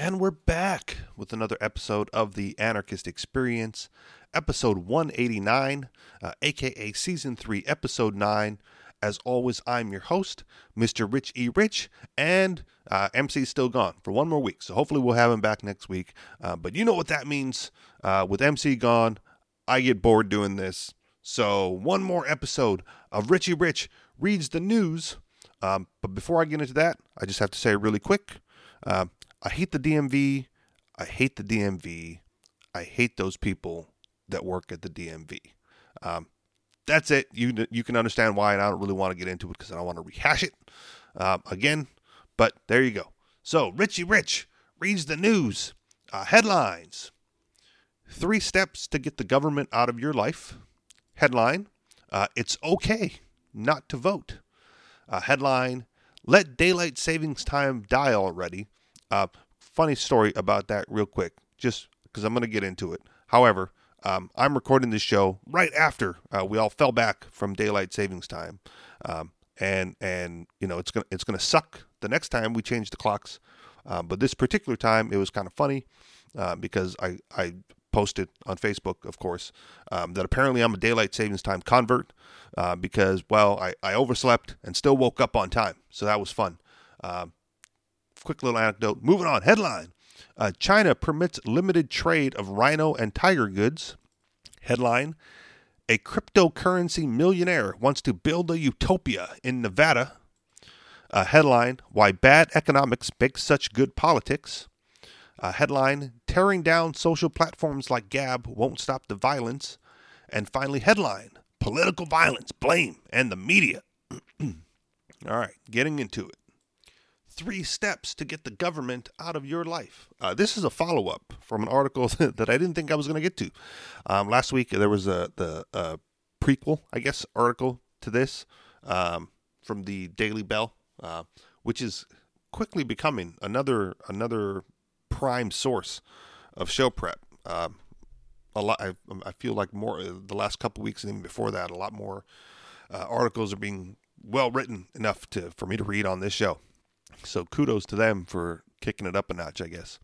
And we're back with another episode of the Anarchist Experience, episode 189, uh, aka season 3, episode 9. As always, I'm your host, Mr. Rich E. Rich, and uh, MC's still gone for one more week. So hopefully we'll have him back next week. Uh, but you know what that means. Uh, with MC gone, I get bored doing this. So one more episode of Richie Rich reads the news. Um, but before I get into that, I just have to say really quick. Uh, I hate the DMV. I hate the DMV. I hate those people that work at the DMV. Um, that's it. You you can understand why, and I don't really want to get into it because I don't want to rehash it um, again. But there you go. So Richie Rich reads the news uh, headlines. Three steps to get the government out of your life. Headline: uh, It's okay not to vote. Uh, headline: Let daylight savings time die already. Uh, funny story about that, real quick, just because I'm going to get into it. However, um, I'm recording this show right after uh, we all fell back from daylight savings time, um, and and you know it's gonna it's gonna suck the next time we change the clocks. Uh, but this particular time, it was kind of funny uh, because I I posted on Facebook, of course, um, that apparently I'm a daylight savings time convert uh, because well I I overslept and still woke up on time, so that was fun. Um, quick little anecdote. Moving on. Headline uh, China permits limited trade of rhino and tiger goods. Headline A cryptocurrency millionaire wants to build a utopia in Nevada. Uh, headline Why bad economics makes such good politics. Uh, headline Tearing down social platforms like Gab won't stop the violence. And finally, headline Political violence, blame, and the media. All right, getting into it three steps to get the government out of your life. Uh, this is a follow up from an article that I didn't think I was going to get to. Um, last week there was a the a prequel, I guess, article to this um, from the Daily Bell, uh, which is quickly becoming another another prime source of show prep. Um, a lot, I, I, feel like more the last couple weeks and even before that, a lot more uh, articles are being well written enough to for me to read on this show. So kudos to them for kicking it up a notch, I guess.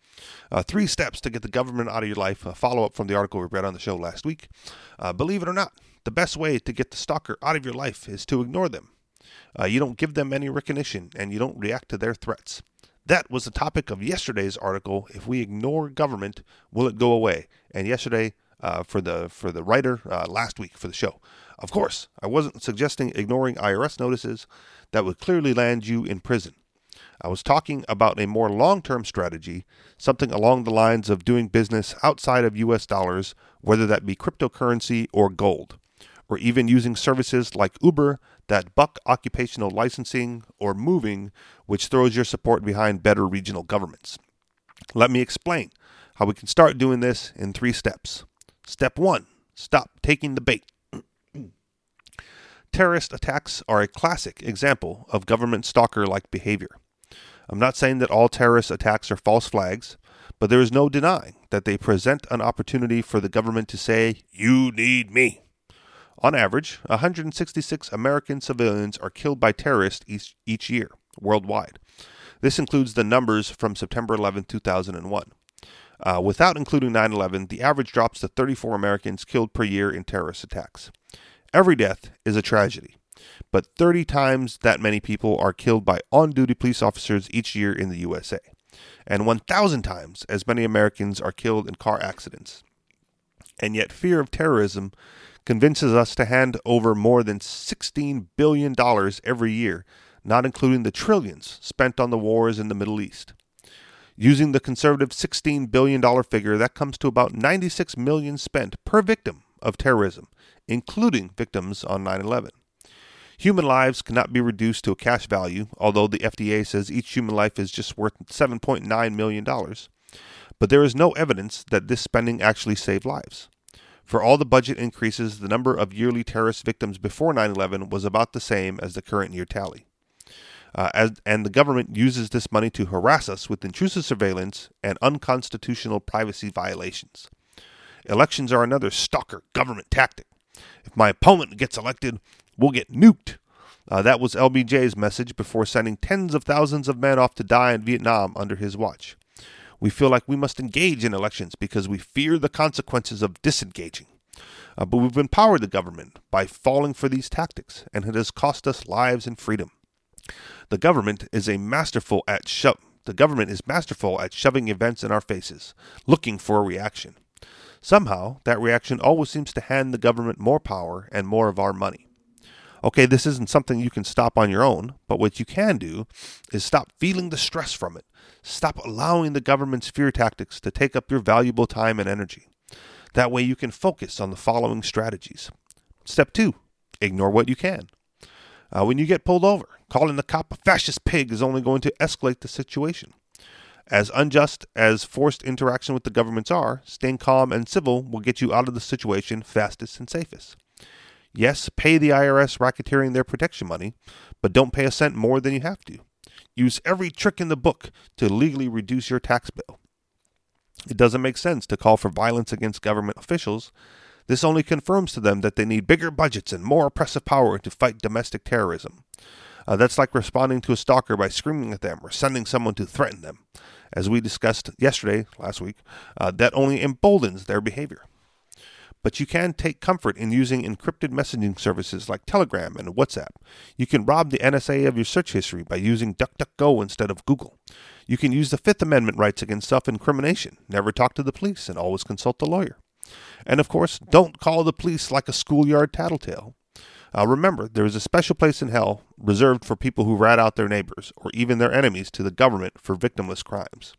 Uh, three steps to get the government out of your life. A follow up from the article we read on the show last week. Uh, believe it or not, the best way to get the stalker out of your life is to ignore them. Uh, you don't give them any recognition and you don't react to their threats. That was the topic of yesterday's article. If we ignore government, will it go away? And yesterday, uh, for the for the writer, uh, last week for the show. Of course, I wasn't suggesting ignoring IRS notices that would clearly land you in prison. I was talking about a more long term strategy, something along the lines of doing business outside of US dollars, whether that be cryptocurrency or gold, or even using services like Uber that buck occupational licensing or moving, which throws your support behind better regional governments. Let me explain how we can start doing this in three steps. Step one stop taking the bait. Terrorist attacks are a classic example of government stalker like behavior. I'm not saying that all terrorist attacks are false flags, but there is no denying that they present an opportunity for the government to say, You need me. On average, 166 American civilians are killed by terrorists each, each year, worldwide. This includes the numbers from September 11, 2001. Uh, without including 9 11, the average drops to 34 Americans killed per year in terrorist attacks. Every death is a tragedy but 30 times that many people are killed by on duty police officers each year in the USA, and 1,000 times as many Americans are killed in car accidents. And yet, fear of terrorism convinces us to hand over more than $16 billion every year, not including the trillions spent on the wars in the Middle East. Using the conservative $16 billion figure, that comes to about 96 million spent per victim of terrorism, including victims on 9 11. Human lives cannot be reduced to a cash value, although the FDA says each human life is just worth $7.9 million. But there is no evidence that this spending actually saved lives. For all the budget increases, the number of yearly terrorist victims before 9 11 was about the same as the current year tally. Uh, as, and the government uses this money to harass us with intrusive surveillance and unconstitutional privacy violations. Elections are another stalker government tactic. If my opponent gets elected, we'll get nuked. Uh, that was LBJ's message before sending tens of thousands of men off to die in Vietnam under his watch. We feel like we must engage in elections because we fear the consequences of disengaging. Uh, but we've empowered the government by falling for these tactics, and it has cost us lives and freedom. The government is a masterful at sho- the government is masterful at shoving events in our faces, looking for a reaction. Somehow, that reaction always seems to hand the government more power and more of our money. Okay, this isn't something you can stop on your own, but what you can do is stop feeling the stress from it. Stop allowing the government's fear tactics to take up your valuable time and energy. That way you can focus on the following strategies. Step two, ignore what you can. Uh, when you get pulled over, calling the cop a fascist pig is only going to escalate the situation. As unjust as forced interaction with the governments are, staying calm and civil will get you out of the situation fastest and safest. Yes, pay the IRS racketeering their protection money, but don't pay a cent more than you have to. Use every trick in the book to legally reduce your tax bill. It doesn't make sense to call for violence against government officials. This only confirms to them that they need bigger budgets and more oppressive power to fight domestic terrorism. Uh, that's like responding to a stalker by screaming at them or sending someone to threaten them. As we discussed yesterday, last week, uh, that only emboldens their behavior. But you can take comfort in using encrypted messaging services like Telegram and WhatsApp. You can rob the NSA of your search history by using DuckDuckGo instead of Google. You can use the Fifth Amendment rights against self incrimination, never talk to the police, and always consult a lawyer. And of course, don't call the police like a schoolyard tattletale. Uh, remember, there is a special place in hell reserved for people who rat out their neighbors or even their enemies to the government for victimless crimes.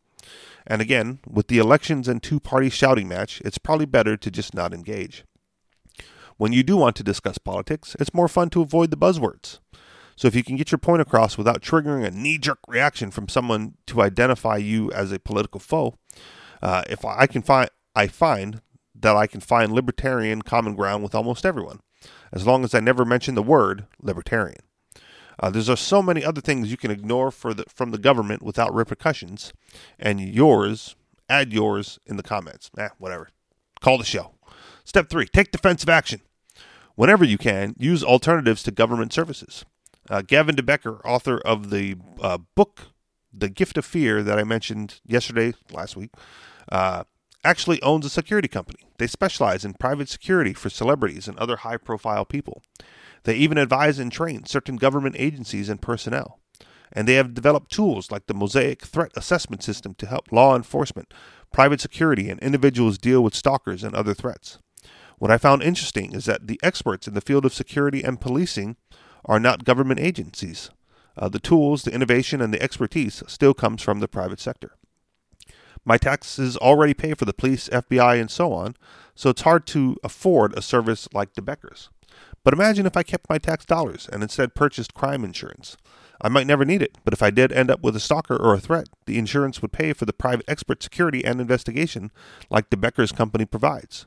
And again, with the elections and two party shouting match, it's probably better to just not engage. When you do want to discuss politics, it's more fun to avoid the buzzwords. So if you can get your point across without triggering a knee jerk reaction from someone to identify you as a political foe, uh, if I can find, I find that I can find libertarian common ground with almost everyone, as long as I never mention the word libertarian. Uh, there's uh, so many other things you can ignore for the, from the government without repercussions, and yours, add yours in the comments. Eh, whatever. Call the show. Step three: take defensive action. Whenever you can, use alternatives to government services. Uh, Gavin de Becker, author of the uh, book "The Gift of Fear" that I mentioned yesterday, last week, uh, actually owns a security company. They specialize in private security for celebrities and other high-profile people. They even advise and train certain government agencies and personnel. And they have developed tools like the Mosaic Threat Assessment System to help law enforcement, private security, and individuals deal with stalkers and other threats. What I found interesting is that the experts in the field of security and policing are not government agencies. Uh, the tools, the innovation, and the expertise still comes from the private sector. My taxes already pay for the police, FBI, and so on, so it's hard to afford a service like the Beckers. But imagine if I kept my tax dollars and instead purchased crime insurance. I might never need it, but if I did end up with a stalker or a threat, the insurance would pay for the private expert security and investigation like the Becker's company provides.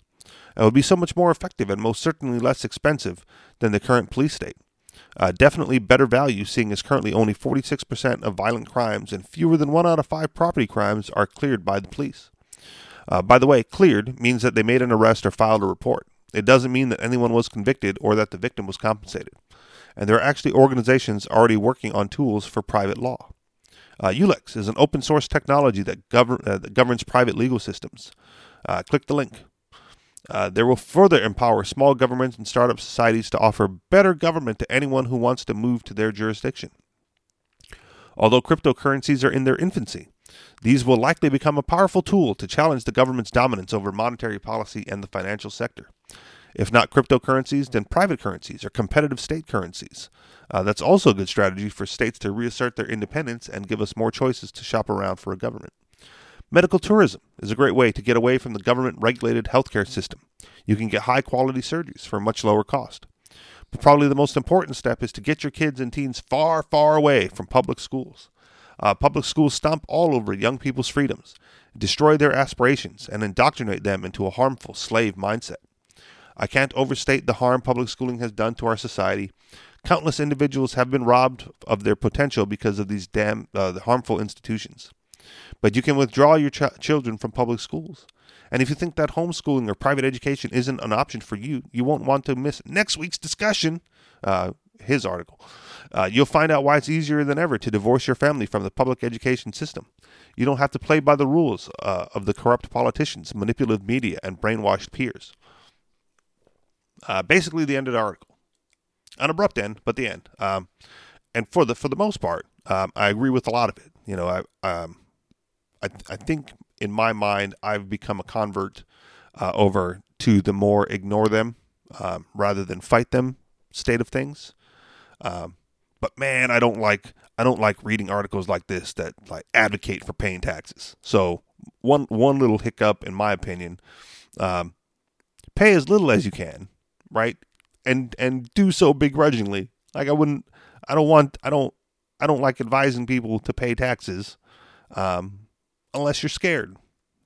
It would be so much more effective and most certainly less expensive than the current police state. Uh, definitely better value, seeing as currently only 46% of violent crimes and fewer than one out of five property crimes are cleared by the police. Uh, by the way, cleared means that they made an arrest or filed a report. It doesn't mean that anyone was convicted or that the victim was compensated. And there are actually organizations already working on tools for private law. Uh, Ulex is an open source technology that, uh, that governs private legal systems. Uh, click the link. Uh, there will further empower small governments and startup societies to offer better government to anyone who wants to move to their jurisdiction. Although cryptocurrencies are in their infancy, these will likely become a powerful tool to challenge the government's dominance over monetary policy and the financial sector. If not cryptocurrencies, then private currencies or competitive state currencies. Uh, that's also a good strategy for states to reassert their independence and give us more choices to shop around for a government. Medical tourism is a great way to get away from the government regulated healthcare system. You can get high quality surgeries for much lower cost. But probably the most important step is to get your kids and teens far, far away from public schools. Uh, public schools stomp all over young people's freedoms, destroy their aspirations, and indoctrinate them into a harmful slave mindset. I can't overstate the harm public schooling has done to our society. Countless individuals have been robbed of their potential because of these damn uh, harmful institutions. But you can withdraw your ch- children from public schools. And if you think that homeschooling or private education isn't an option for you, you won't want to miss next week's discussion. Uh, his article. Uh, you'll find out why it's easier than ever to divorce your family from the public education system. You don't have to play by the rules uh, of the corrupt politicians, manipulative media, and brainwashed peers. Uh, basically, the end of the article. An abrupt end, but the end. Um, and for the for the most part, um, I agree with a lot of it. You know, I um, I, I think in my mind, I've become a convert uh, over to the more ignore them um, rather than fight them state of things. Um, but man, I don't like I don't like reading articles like this that like advocate for paying taxes. So one one little hiccup, in my opinion, um, pay as little as you can, right? And and do so begrudgingly. Like I wouldn't, I don't want, I don't, I don't like advising people to pay taxes, um, unless you're scared.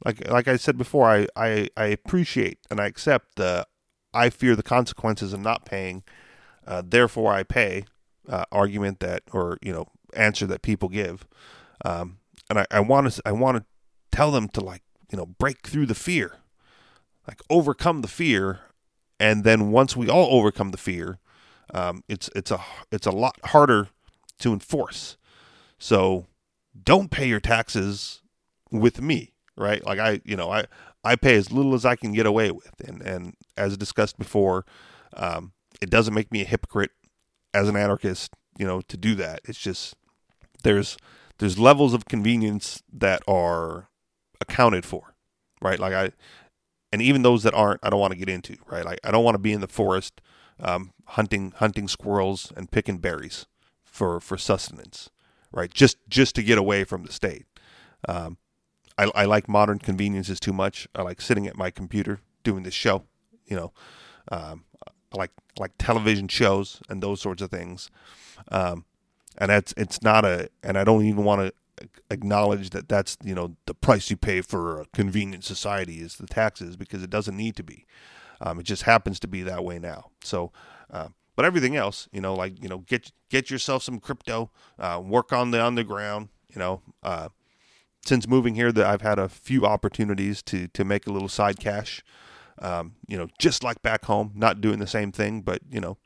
Like like I said before, I I, I appreciate and I accept the I fear the consequences of not paying, uh, therefore I pay uh, argument that or you know answer that people give, um, and I, want to I want to tell them to like you know break through the fear, like overcome the fear, and then once we all overcome the fear, um, it's it's a it's a lot harder to enforce. So don't pay your taxes with me, right? Like I you know I I pay as little as I can get away with, and and as discussed before, um, it doesn't make me a hypocrite as an anarchist, you know, to do that. It's just there's there's levels of convenience that are accounted for, right? Like I, and even those that aren't, I don't want to get into, right? Like I don't want to be in the forest um, hunting hunting squirrels and picking berries for for sustenance, right? Just just to get away from the state. Um, I, I like modern conveniences too much. I like sitting at my computer doing this show, you know. Um, like like television shows and those sorts of things. Um, and that's it's not a and I don't even want to acknowledge that that's you know the price you pay for a convenient society is the taxes because it doesn't need to be. Um, it just happens to be that way now. So, uh, but everything else, you know, like you know, get get yourself some crypto, uh, work on the underground. You know, uh, since moving here, that I've had a few opportunities to to make a little side cash. Um, you know, just like back home, not doing the same thing, but you know,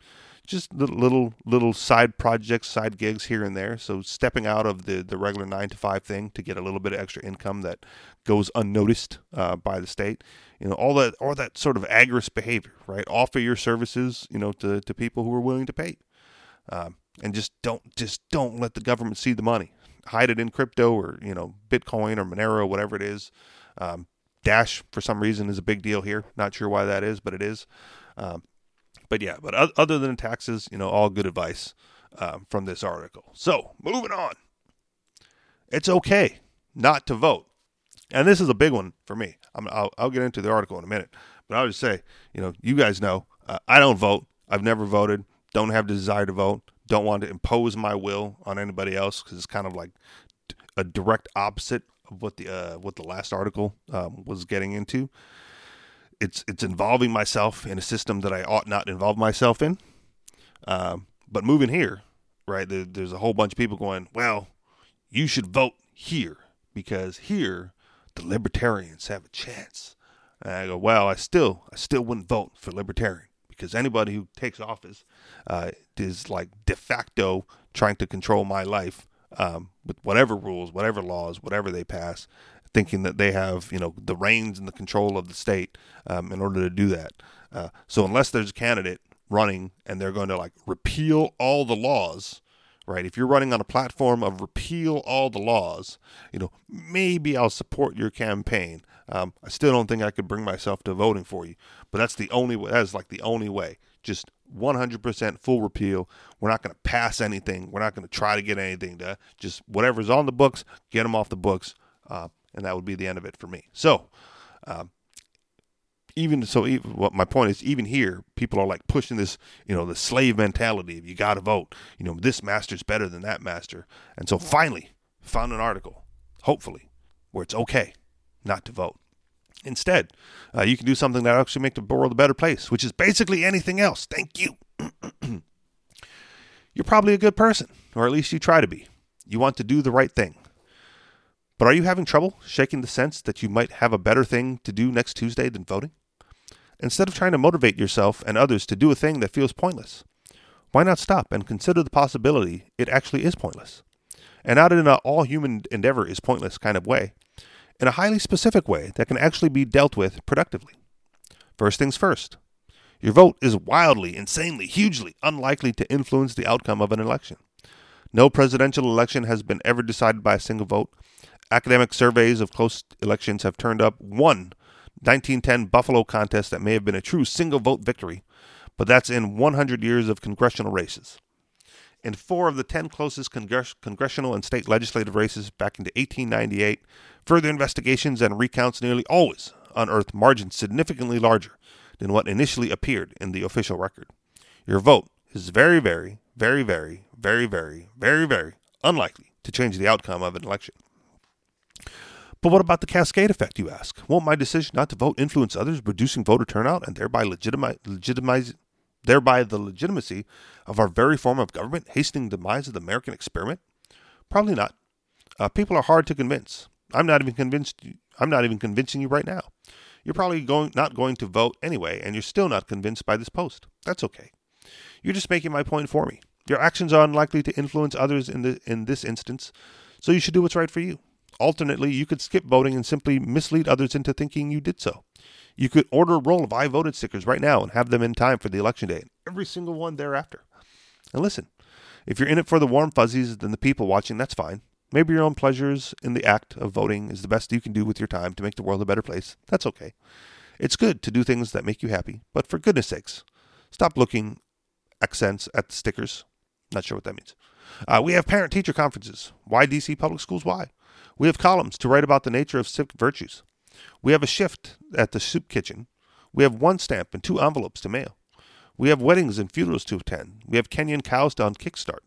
just little little little side projects, side gigs here and there. So stepping out of the the regular nine to five thing to get a little bit of extra income that goes unnoticed uh, by the state. You know, all that all that sort of agorist behavior, right? Offer your services, you know, to to people who are willing to pay, um, and just don't just don't let the government see the money. Hide it in crypto or you know Bitcoin or Monero, whatever it is. Um, Dash for some reason is a big deal here. Not sure why that is, but it is. Um, but yeah, but other than taxes, you know, all good advice um, from this article. So moving on, it's okay not to vote, and this is a big one for me. i will I'll get into the article in a minute, but I'll just say, you know, you guys know uh, I don't vote. I've never voted. Don't have the desire to vote. Don't want to impose my will on anybody else because it's kind of like a direct opposite of what the uh, what the last article um, was getting into. It's it's involving myself in a system that I ought not involve myself in. Um, but moving here, right? There, there's a whole bunch of people going, well, you should vote here because here the libertarians have a chance. And I go, well, I still I still wouldn't vote for libertarian because anybody who takes office uh, is like de facto trying to control my life um, with whatever rules, whatever laws, whatever they pass, thinking that they have you know the reins and the control of the state um, in order to do that. Uh, so unless there's a candidate running and they're going to like repeal all the laws, right? If you're running on a platform of repeal all the laws, you know maybe I'll support your campaign. Um, I still don't think I could bring myself to voting for you, but that's the only way. That's like the only way. Just 100% full repeal. We're not going to pass anything. We're not going to try to get anything to just whatever's on the books, get them off the books, uh, and that would be the end of it for me. So, um, even so, even, what my point is, even here, people are like pushing this, you know, the slave mentality of you got to vote. You know, this master's better than that master. And so, finally, found an article, hopefully, where it's okay not to vote. Instead, uh, you can do something that actually make the world a better place, which is basically anything else. Thank you. You're probably a good person, or at least you try to be. You want to do the right thing. But are you having trouble shaking the sense that you might have a better thing to do next Tuesday than voting? Instead of trying to motivate yourself and others to do a thing that feels pointless, why not stop and consider the possibility it actually is pointless? And not in a all human endeavor is pointless kind of way, in a highly specific way that can actually be dealt with productively. First things first, your vote is wildly, insanely, hugely unlikely to influence the outcome of an election. No presidential election has been ever decided by a single vote. Academic surveys of close elections have turned up one 1910 Buffalo contest that may have been a true single vote victory, but that's in 100 years of congressional races. In four of the 10 closest congress- congressional and state legislative races back into 1898, further investigations and recounts nearly always unearthed margins significantly larger than what initially appeared in the official record. Your vote is very, very, very, very, very, very, very, very unlikely to change the outcome of an election. But what about the cascade effect, you ask? Won't my decision not to vote influence others, reducing voter turnout and thereby legitimize, thereby the legitimacy of our very form of government, hastening the demise of the American experiment? Probably not. Uh, people are hard to convince. I'm not even convinced. I'm not even convincing you right now. You're probably going not going to vote anyway, and you're still not convinced by this post. That's okay. You're just making my point for me. Your actions are unlikely to influence others in the in this instance, so you should do what's right for you. Alternately, you could skip voting and simply mislead others into thinking you did so. You could order a roll of I voted stickers right now and have them in time for the election day, and every single one thereafter. And listen, if you're in it for the warm fuzzies and the people watching, that's fine. Maybe your own pleasures in the act of voting is the best you can do with your time to make the world a better place. That's okay. It's good to do things that make you happy, but for goodness sakes, stop looking accents at the stickers. Not sure what that means. Uh, we have parent teacher conferences. Why DC Public Schools? Why? We have columns to write about the nature of civic virtues. We have a shift at the soup kitchen. We have one stamp and two envelopes to mail. We have weddings and funerals to attend. We have Kenyan cows down Kickstart.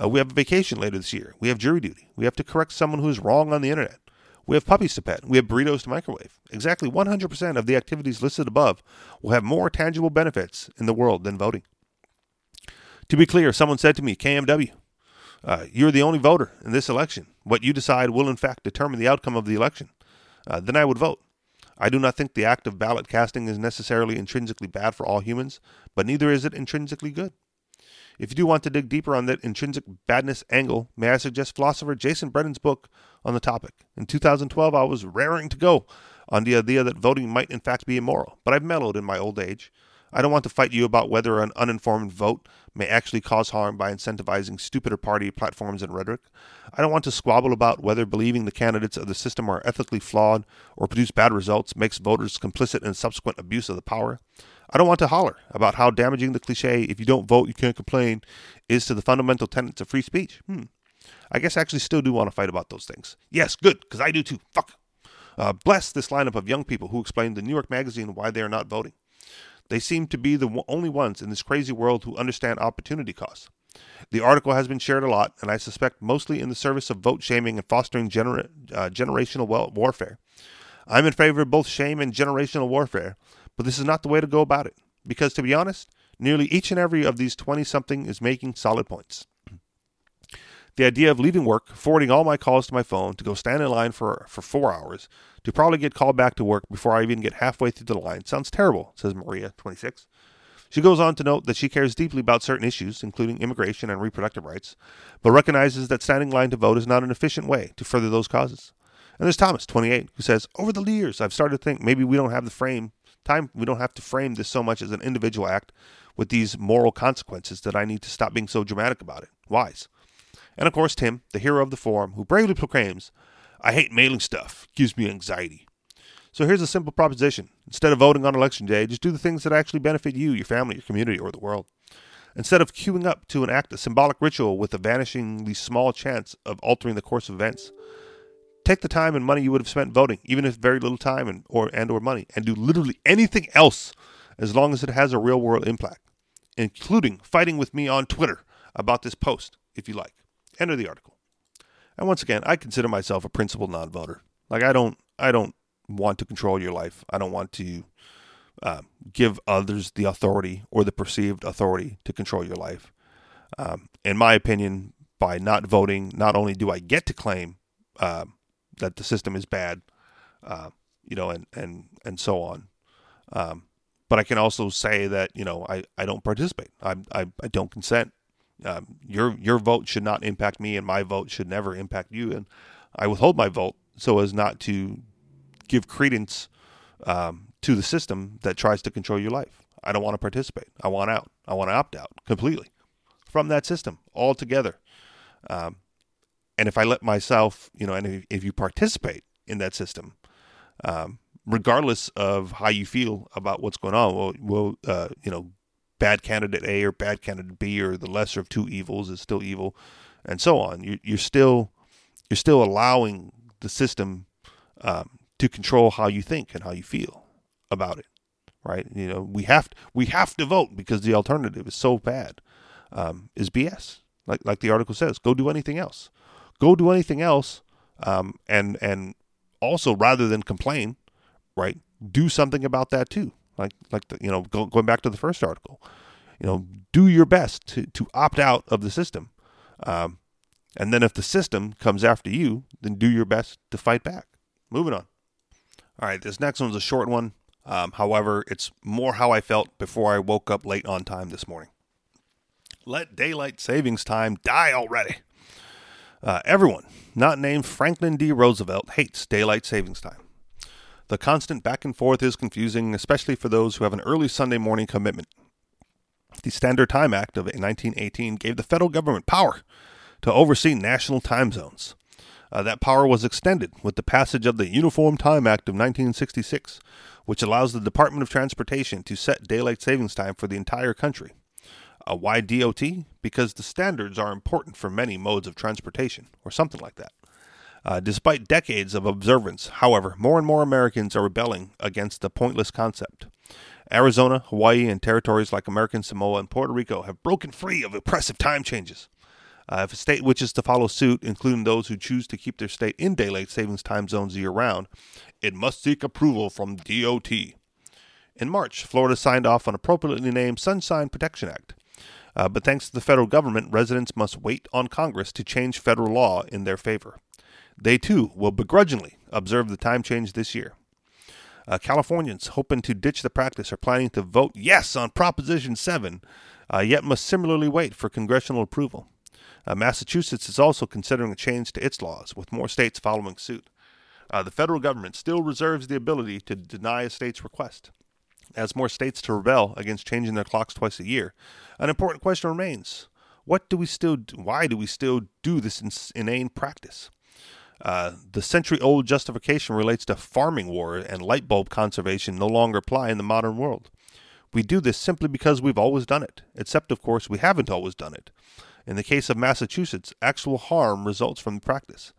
Uh, we have a vacation later this year. We have jury duty. We have to correct someone who is wrong on the internet. We have puppies to pet. We have burritos to microwave. Exactly 100% of the activities listed above will have more tangible benefits in the world than voting. To be clear, someone said to me, KMW, uh, you're the only voter in this election. What you decide will, in fact, determine the outcome of the election. Uh, then I would vote. I do not think the act of ballot casting is necessarily intrinsically bad for all humans, but neither is it intrinsically good. If you do want to dig deeper on that intrinsic badness angle, may I suggest philosopher Jason Brennan's book on the topic. In 2012, I was raring to go on the idea that voting might in fact be immoral, but I've mellowed in my old age. I don't want to fight you about whether an uninformed vote may actually cause harm by incentivizing stupider party platforms and rhetoric. I don't want to squabble about whether believing the candidates of the system are ethically flawed or produce bad results makes voters complicit in subsequent abuse of the power. I don't want to holler about how damaging the cliche, if you don't vote, you can't complain, is to the fundamental tenets of free speech. Hmm. I guess I actually still do want to fight about those things. Yes, good, because I do too. Fuck. Uh, bless this lineup of young people who explained to New York Magazine why they are not voting. They seem to be the only ones in this crazy world who understand opportunity costs. The article has been shared a lot, and I suspect mostly in the service of vote shaming and fostering gener- uh, generational warfare. I'm in favor of both shame and generational warfare, but this is not the way to go about it, because to be honest, nearly each and every of these 20 something is making solid points. The idea of leaving work, forwarding all my calls to my phone to go stand in line for, for four hours, to probably get called back to work before I even get halfway through the line sounds terrible, says Maria, 26. She goes on to note that she cares deeply about certain issues, including immigration and reproductive rights, but recognizes that standing in line to vote is not an efficient way to further those causes. And there's Thomas, 28, who says, Over the years, I've started to think maybe we don't have the frame time we don't have to frame this so much as an individual act with these moral consequences that I need to stop being so dramatic about it. Wise. And of course, Tim, the hero of the forum, who bravely proclaims, I hate mailing stuff, it gives me anxiety. So here's a simple proposition. Instead of voting on election day, just do the things that actually benefit you, your family, your community, or the world. Instead of queuing up to enact a symbolic ritual with a vanishingly small chance of altering the course of events, take the time and money you would have spent voting, even if very little time and or and or money, and do literally anything else as long as it has a real world impact, including fighting with me on Twitter about this post, if you like. Enter the article. And once again, I consider myself a principled non-voter. Like I don't, I don't want to control your life. I don't want to uh, give others the authority or the perceived authority to control your life. Um, in my opinion, by not voting, not only do I get to claim uh, that the system is bad, uh, you know, and and and so on. Um, but I can also say that you know I, I don't participate. I, I, I don't consent. Um, your your vote should not impact me, and my vote should never impact you. And I withhold my vote so as not to give credence um, to the system that tries to control your life. I don't want to participate. I want out. I want to opt out completely from that system altogether. Um, and if I let myself, you know, and if, if you participate in that system, um, regardless of how you feel about what's going on, well, well uh, you know, bad candidate A or bad candidate B or the lesser of two evils is still evil, and so on. You, you're still you're still allowing the system um, to control how you think and how you feel about it, right? You know, we have we have to vote because the alternative is so bad, um, is BS. Like like the article says, go do anything else, go do anything else, um, and and also rather than complain, right, do something about that too. Like like the, you know, go, going back to the first article, you know, do your best to to opt out of the system. Um, and then if the system comes after you, then do your best to fight back. Moving on. All right, this next one's a short one. Um, however, it's more how I felt before I woke up late on time this morning. Let daylight savings time die already. Uh, everyone not named Franklin D. Roosevelt hates daylight savings time. The constant back and forth is confusing, especially for those who have an early Sunday morning commitment. The Standard Time Act of 1918 gave the federal government power to oversee national time zones. Uh, that power was extended with the passage of the Uniform Time Act of 1966, which allows the Department of Transportation to set daylight savings time for the entire country. Uh, why DOT? Because the standards are important for many modes of transportation, or something like that. Uh, despite decades of observance, however, more and more Americans are rebelling against the pointless concept. Arizona, Hawaii, and territories like American Samoa and Puerto Rico have broken free of oppressive time changes. Uh, if a state wishes to follow suit, including those who choose to keep their state in daylight savings time zones year round, it must seek approval from DOT. In March, Florida signed off on appropriately named Sunshine Protection Act. Uh, but thanks to the federal government, residents must wait on Congress to change federal law in their favor. They too will begrudgingly observe the time change this year. Uh, Californians hoping to ditch the practice are planning to vote yes on Proposition 7, uh, yet must similarly wait for congressional approval. Uh, Massachusetts is also considering a change to its laws, with more states following suit. Uh, the federal government still reserves the ability to deny a state's request. As more states to rebel against changing their clocks twice a year, an important question remains: What do we still? Do, why do we still do this inane practice? Uh, the century-old justification relates to farming war and light bulb conservation no longer apply in the modern world. We do this simply because we've always done it, except, of course, we haven't always done it. In the case of Massachusetts, actual harm results from the practice.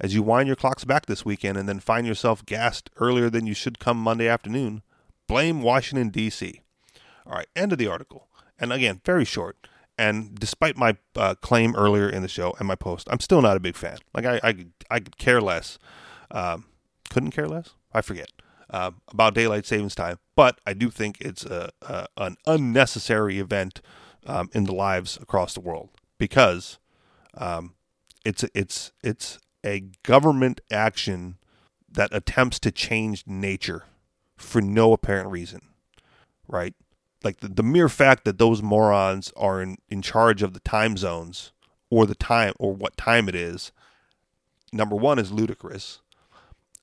As you wind your clocks back this weekend and then find yourself gassed earlier than you should come Monday afternoon, blame Washington, D.C. All right, end of the article. And again, very short. And despite my uh, claim earlier in the show and my post, I'm still not a big fan. Like, I, I, I could care less. Um, couldn't care less? I forget. Uh, about daylight savings time, but I do think it's a, a an unnecessary event um, in the lives across the world because um, it's it's it's a government action that attempts to change nature for no apparent reason, right? Like the, the mere fact that those morons are in, in charge of the time zones or the time or what time it is, number one is ludicrous,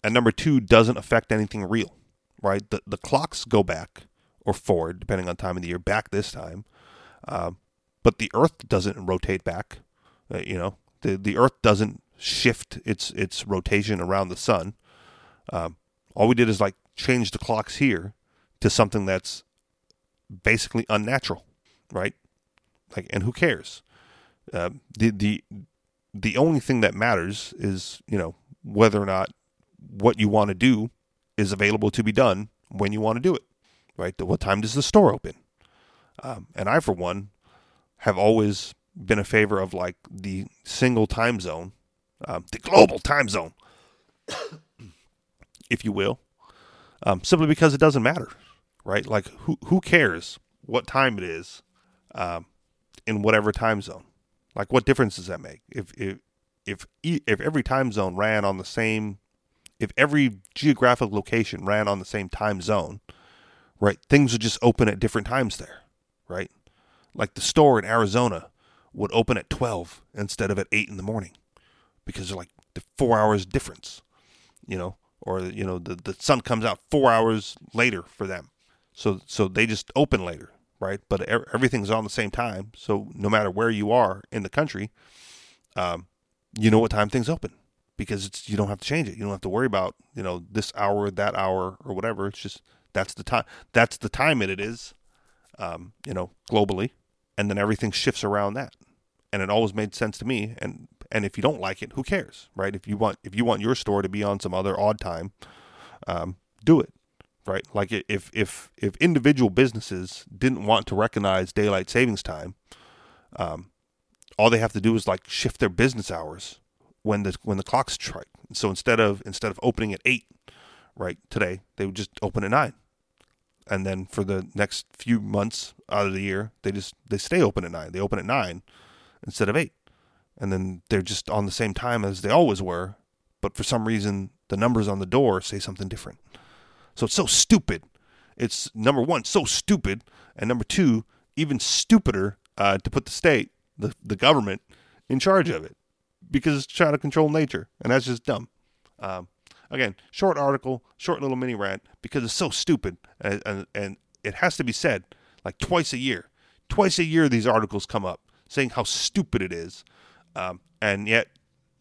and number two doesn't affect anything real, right? The the clocks go back or forward depending on time of the year, back this time. Um, but the Earth doesn't rotate back. Uh, you know, the the Earth doesn't shift its its rotation around the sun. Um, all we did is like change the clocks here to something that's basically unnatural, right? Like, and who cares? Uh, the the the only thing that matters is you know whether or not what you want to do is available to be done when you want to do it, right? What time does the store open? Um, and I, for one, have always been a favor of like the single time zone, um, the global time zone, if you will, um, simply because it doesn't matter, right? Like who who cares what time it is um, in whatever time zone? Like what difference does that make? If if if if every time zone ran on the same, if every geographic location ran on the same time zone, right? Things would just open at different times there, right? Like the store in Arizona would open at 12 instead of at 8 in the morning because they're like the four hours difference, you know, or, you know, the, the sun comes out four hours later for them. So, so they just open later, right? But everything's on the same time. So no matter where you are in the country, um, you know what time things open because it's, you don't have to change it. You don't have to worry about, you know, this hour, that hour or whatever. It's just, that's the time, that's the time it is, um, you know, globally. And then everything shifts around that and it always made sense to me. And and if you don't like it, who cares, right? If you want if you want your store to be on some other odd time, um, do it, right? Like if if if individual businesses didn't want to recognize daylight savings time, um, all they have to do is like shift their business hours when the when the clocks strike. So instead of instead of opening at eight, right today, they would just open at nine and then for the next few months out of the year, they just they stay open at nine. They open at nine, instead of eight. And then they're just on the same time as they always were, but for some reason the numbers on the door say something different. So it's so stupid. It's number one, so stupid, and number two, even stupider uh, to put the state, the the government, in charge of it because it's trying to control nature, and that's just dumb. Um, again, short article, short little mini rant because it's so stupid, and, and, and it has to be said like twice a year. Twice a year, these articles come up saying how stupid it is, um, and yet,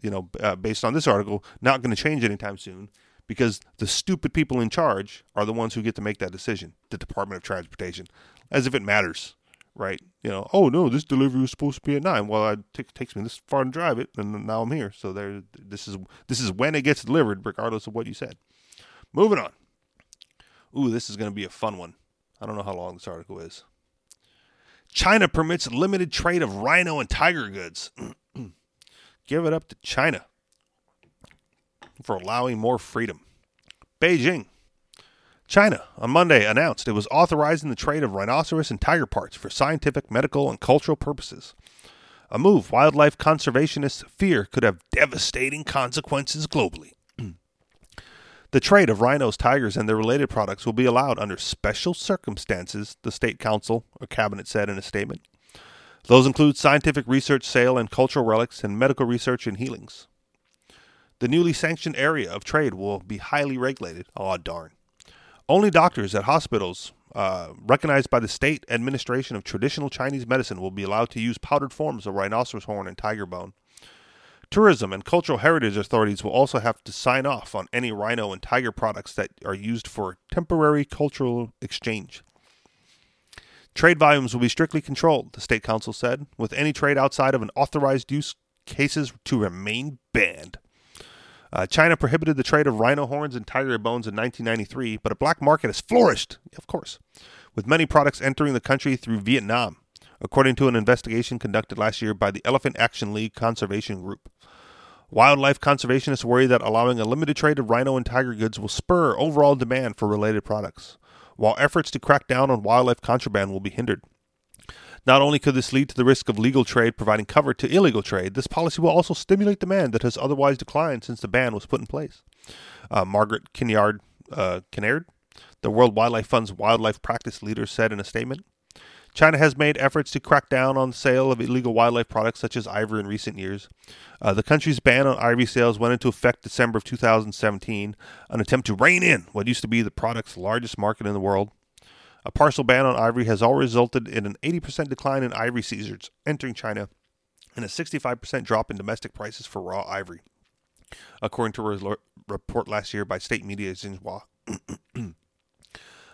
you know, uh, based on this article, not going to change anytime soon because the stupid people in charge are the ones who get to make that decision. The Department of Transportation, as if it matters, right? You know, oh no, this delivery was supposed to be at nine. Well, it t- takes me this far to drive it, and now I'm here. So there, this is this is when it gets delivered, regardless of what you said. Moving on. Ooh, this is going to be a fun one. I don't know how long this article is. China permits limited trade of rhino and tiger goods. Give it up to China for allowing more freedom. Beijing. China on Monday announced it was authorizing the trade of rhinoceros and tiger parts for scientific, medical, and cultural purposes. A move wildlife conservationists fear could have devastating consequences globally. The trade of rhinos, tigers, and their related products will be allowed under special circumstances, the State Council or Cabinet said in a statement. Those include scientific research, sale, and cultural relics, and medical research and healings. The newly sanctioned area of trade will be highly regulated. Oh, darn. Only doctors at hospitals uh, recognized by the State Administration of Traditional Chinese Medicine will be allowed to use powdered forms of rhinoceros horn and tiger bone. Tourism and cultural heritage authorities will also have to sign off on any rhino and tiger products that are used for temporary cultural exchange. Trade volumes will be strictly controlled, the State Council said, with any trade outside of an authorized use cases to remain banned. Uh, China prohibited the trade of rhino horns and tiger bones in 1993, but a black market has flourished, of course, with many products entering the country through Vietnam, according to an investigation conducted last year by the Elephant Action League Conservation Group. Wildlife conservationists worry that allowing a limited trade of rhino and tiger goods will spur overall demand for related products, while efforts to crack down on wildlife contraband will be hindered. Not only could this lead to the risk of legal trade providing cover to illegal trade, this policy will also stimulate demand that has otherwise declined since the ban was put in place. Uh, Margaret Kinnaird, uh, Kinnaird, the World Wildlife Fund's wildlife practice leader, said in a statement China has made efforts to crack down on the sale of illegal wildlife products such as ivory in recent years. Uh, the country's ban on ivory sales went into effect December of 2017, an attempt to rein in what used to be the product's largest market in the world. A partial ban on ivory has already resulted in an 80% decline in ivory seizures entering China and a 65% drop in domestic prices for raw ivory, according to a report last year by state media Xinhua.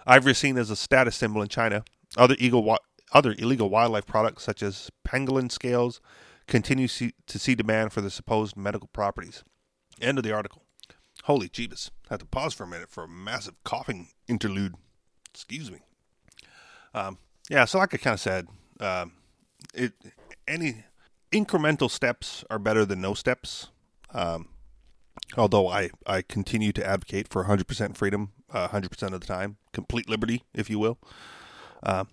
ivory is seen as a status symbol in China. Other eagle other illegal wildlife products, such as pangolin scales, continue see, to see demand for the supposed medical properties. End of the article. Holy Jeebus. I Have to pause for a minute for a massive coughing interlude. Excuse me. Um, yeah, so like I kind of said, um, it any incremental steps are better than no steps. Um, although I, I continue to advocate for 100% freedom uh, 100% of the time, complete liberty, if you will. Uh,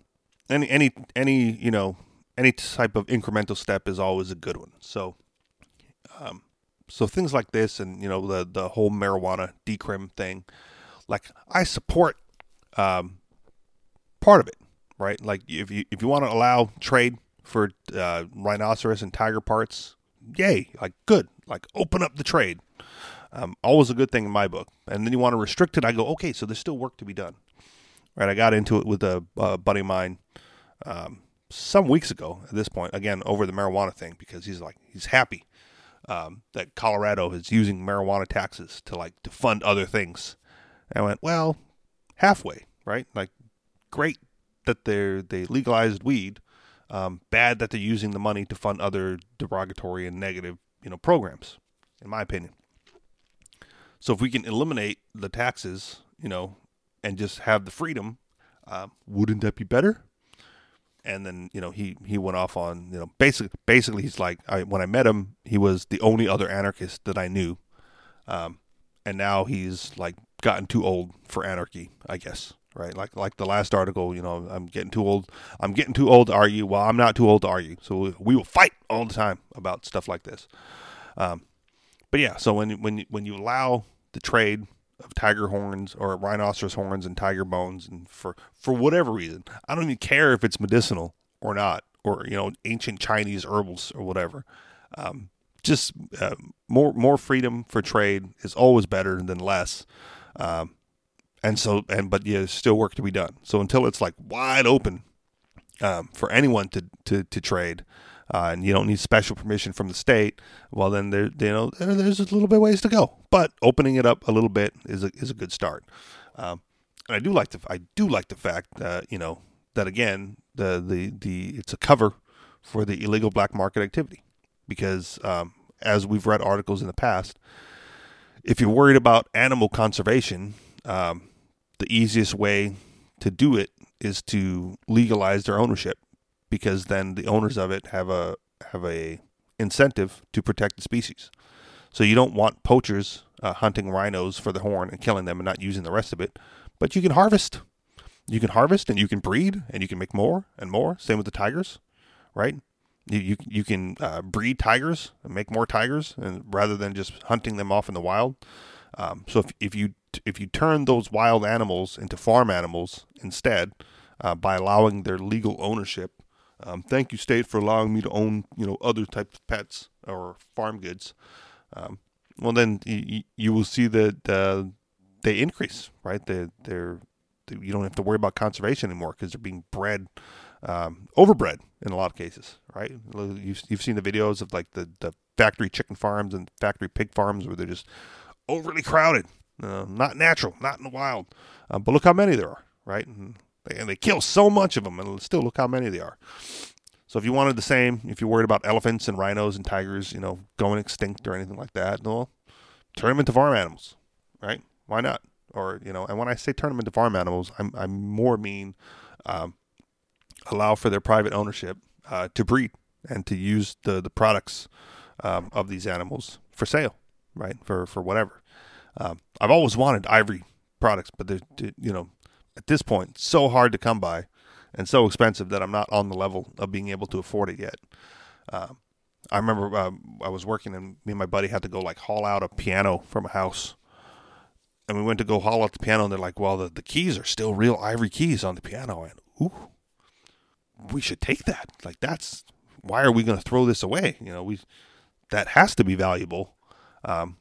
any any any you know any type of incremental step is always a good one. So, um, so things like this, and you know the the whole marijuana decrim thing, like I support, um, part of it, right? Like if you if you want to allow trade for uh, rhinoceros and tiger parts, yay! Like good, like open up the trade. Um, always a good thing in my book. And then you want to restrict it. I go, okay, so there's still work to be done, right? I got into it with a, a buddy of mine um, some weeks ago. At this point, again over the marijuana thing because he's like he's happy um, that Colorado is using marijuana taxes to like to fund other things. And I went, well, halfway, right? Like, great that they're they legalized weed. Um, bad that they're using the money to fund other derogatory and negative, you know, programs. In my opinion. So if we can eliminate the taxes, you know, and just have the freedom, uh, wouldn't that be better? and then you know he he went off on you know basically basically he's like I, when I met him he was the only other anarchist that I knew, um, and now he's like gotten too old for anarchy I guess right? Like like the last article you know I'm getting too old I'm getting too old to argue. Well I'm not too old to argue. So we, will fight all the time about stuff like this, um, but yeah so when when when you allow the trade of tiger horns or rhinoceros horns and tiger bones and for for whatever reason i don't even care if it's medicinal or not or you know ancient chinese herbals or whatever um, just uh, more more freedom for trade is always better than less. Um, and so and but yeah, there's still work to be done so until it's like wide open um, for anyone to to, to trade uh, and you don't need special permission from the state, well then there you know there's a little bit ways to go. But opening it up a little bit is a is a good start. Um, and I do like the I do like the fact that you know that again the the the it's a cover for the illegal black market activity because um, as we've read articles in the past, if you're worried about animal conservation, um, the easiest way to do it is to legalize their ownership because then the owners of it have a have a incentive to protect the species. So you don't want poachers uh, hunting rhinos for the horn and killing them and not using the rest of it, but you can harvest. You can harvest and you can breed and you can make more and more. Same with the tigers, right? You you, you can uh, breed tigers and make more tigers, and rather than just hunting them off in the wild. Um, so if if you if you turn those wild animals into farm animals instead, uh, by allowing their legal ownership um, thank you, state, for allowing me to own you know other types of pets or farm goods. Um, well, then you, you will see that uh, they increase, right? They they're they, you don't have to worry about conservation anymore because they're being bred, um, overbred in a lot of cases, right? You've you've seen the videos of like the the factory chicken farms and factory pig farms where they're just overly crowded, uh, not natural, not in the wild. Uh, but look how many there are, right? And and they kill so much of them, and still look how many there are. So if you wanted the same, if you're worried about elephants and rhinos and tigers, you know, going extinct or anything like that, well, turn them into farm animals, right? Why not? Or you know, and when I say turn them into farm animals, I'm I'm more mean um, allow for their private ownership uh, to breed and to use the the products um, of these animals for sale, right? For for whatever. Um, I've always wanted ivory products, but they're you know at this point so hard to come by and so expensive that I'm not on the level of being able to afford it yet. Uh, I remember uh, I was working and me and my buddy had to go like haul out a piano from a house. And we went to go haul out the piano and they're like, well, the, the keys are still real ivory keys on the piano. And, ooh, we should take that. Like, that's, why are we going to throw this away? You know, we, that has to be valuable. Um,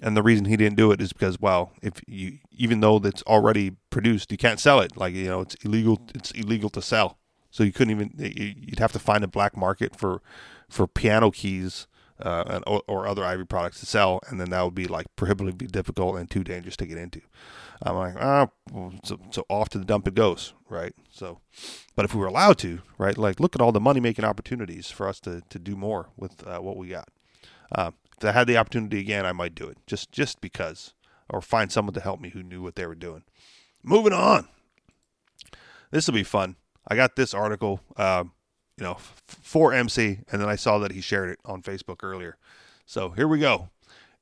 and the reason he didn't do it is because well if you even though that's already produced you can't sell it. Like you know it's illegal it's illegal to sell. So you couldn't even you'd have to find a black market for for piano keys uh, and, or, other ivory products to sell. And then that would be like prohibitively difficult and too dangerous to get into. I'm like ah so, so off to the dump it goes right? So but if we were allowed to right like look at all the money making opportunities for us to to do more with uh, what we got. Uh, if I had the opportunity again, I might do it just just because, or find someone to help me who knew what they were doing. Moving on. This will be fun. I got this article, uh, you know, f- for MC, and then I saw that he shared it on Facebook earlier. So here we go.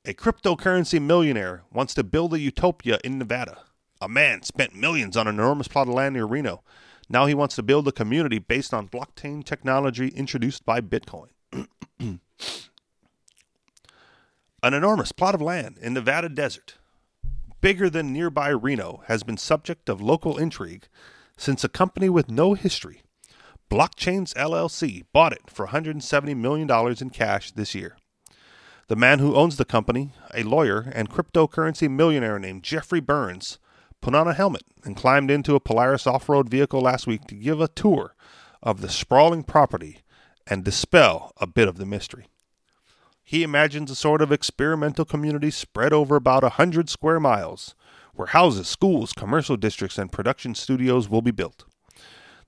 A cryptocurrency millionaire wants to build a utopia in Nevada. A man spent millions on an enormous plot of land near Reno. Now he wants to build a community based on blockchain technology introduced by Bitcoin. An enormous plot of land in Nevada desert, bigger than nearby Reno, has been subject of local intrigue since a company with no history, Blockchains LLC, bought it for $170 million in cash this year. The man who owns the company, a lawyer and cryptocurrency millionaire named Jeffrey Burns, put on a helmet and climbed into a Polaris off road vehicle last week to give a tour of the sprawling property and dispel a bit of the mystery. He imagines a sort of experimental community spread over about a hundred square miles, where houses, schools, commercial districts, and production studios will be built.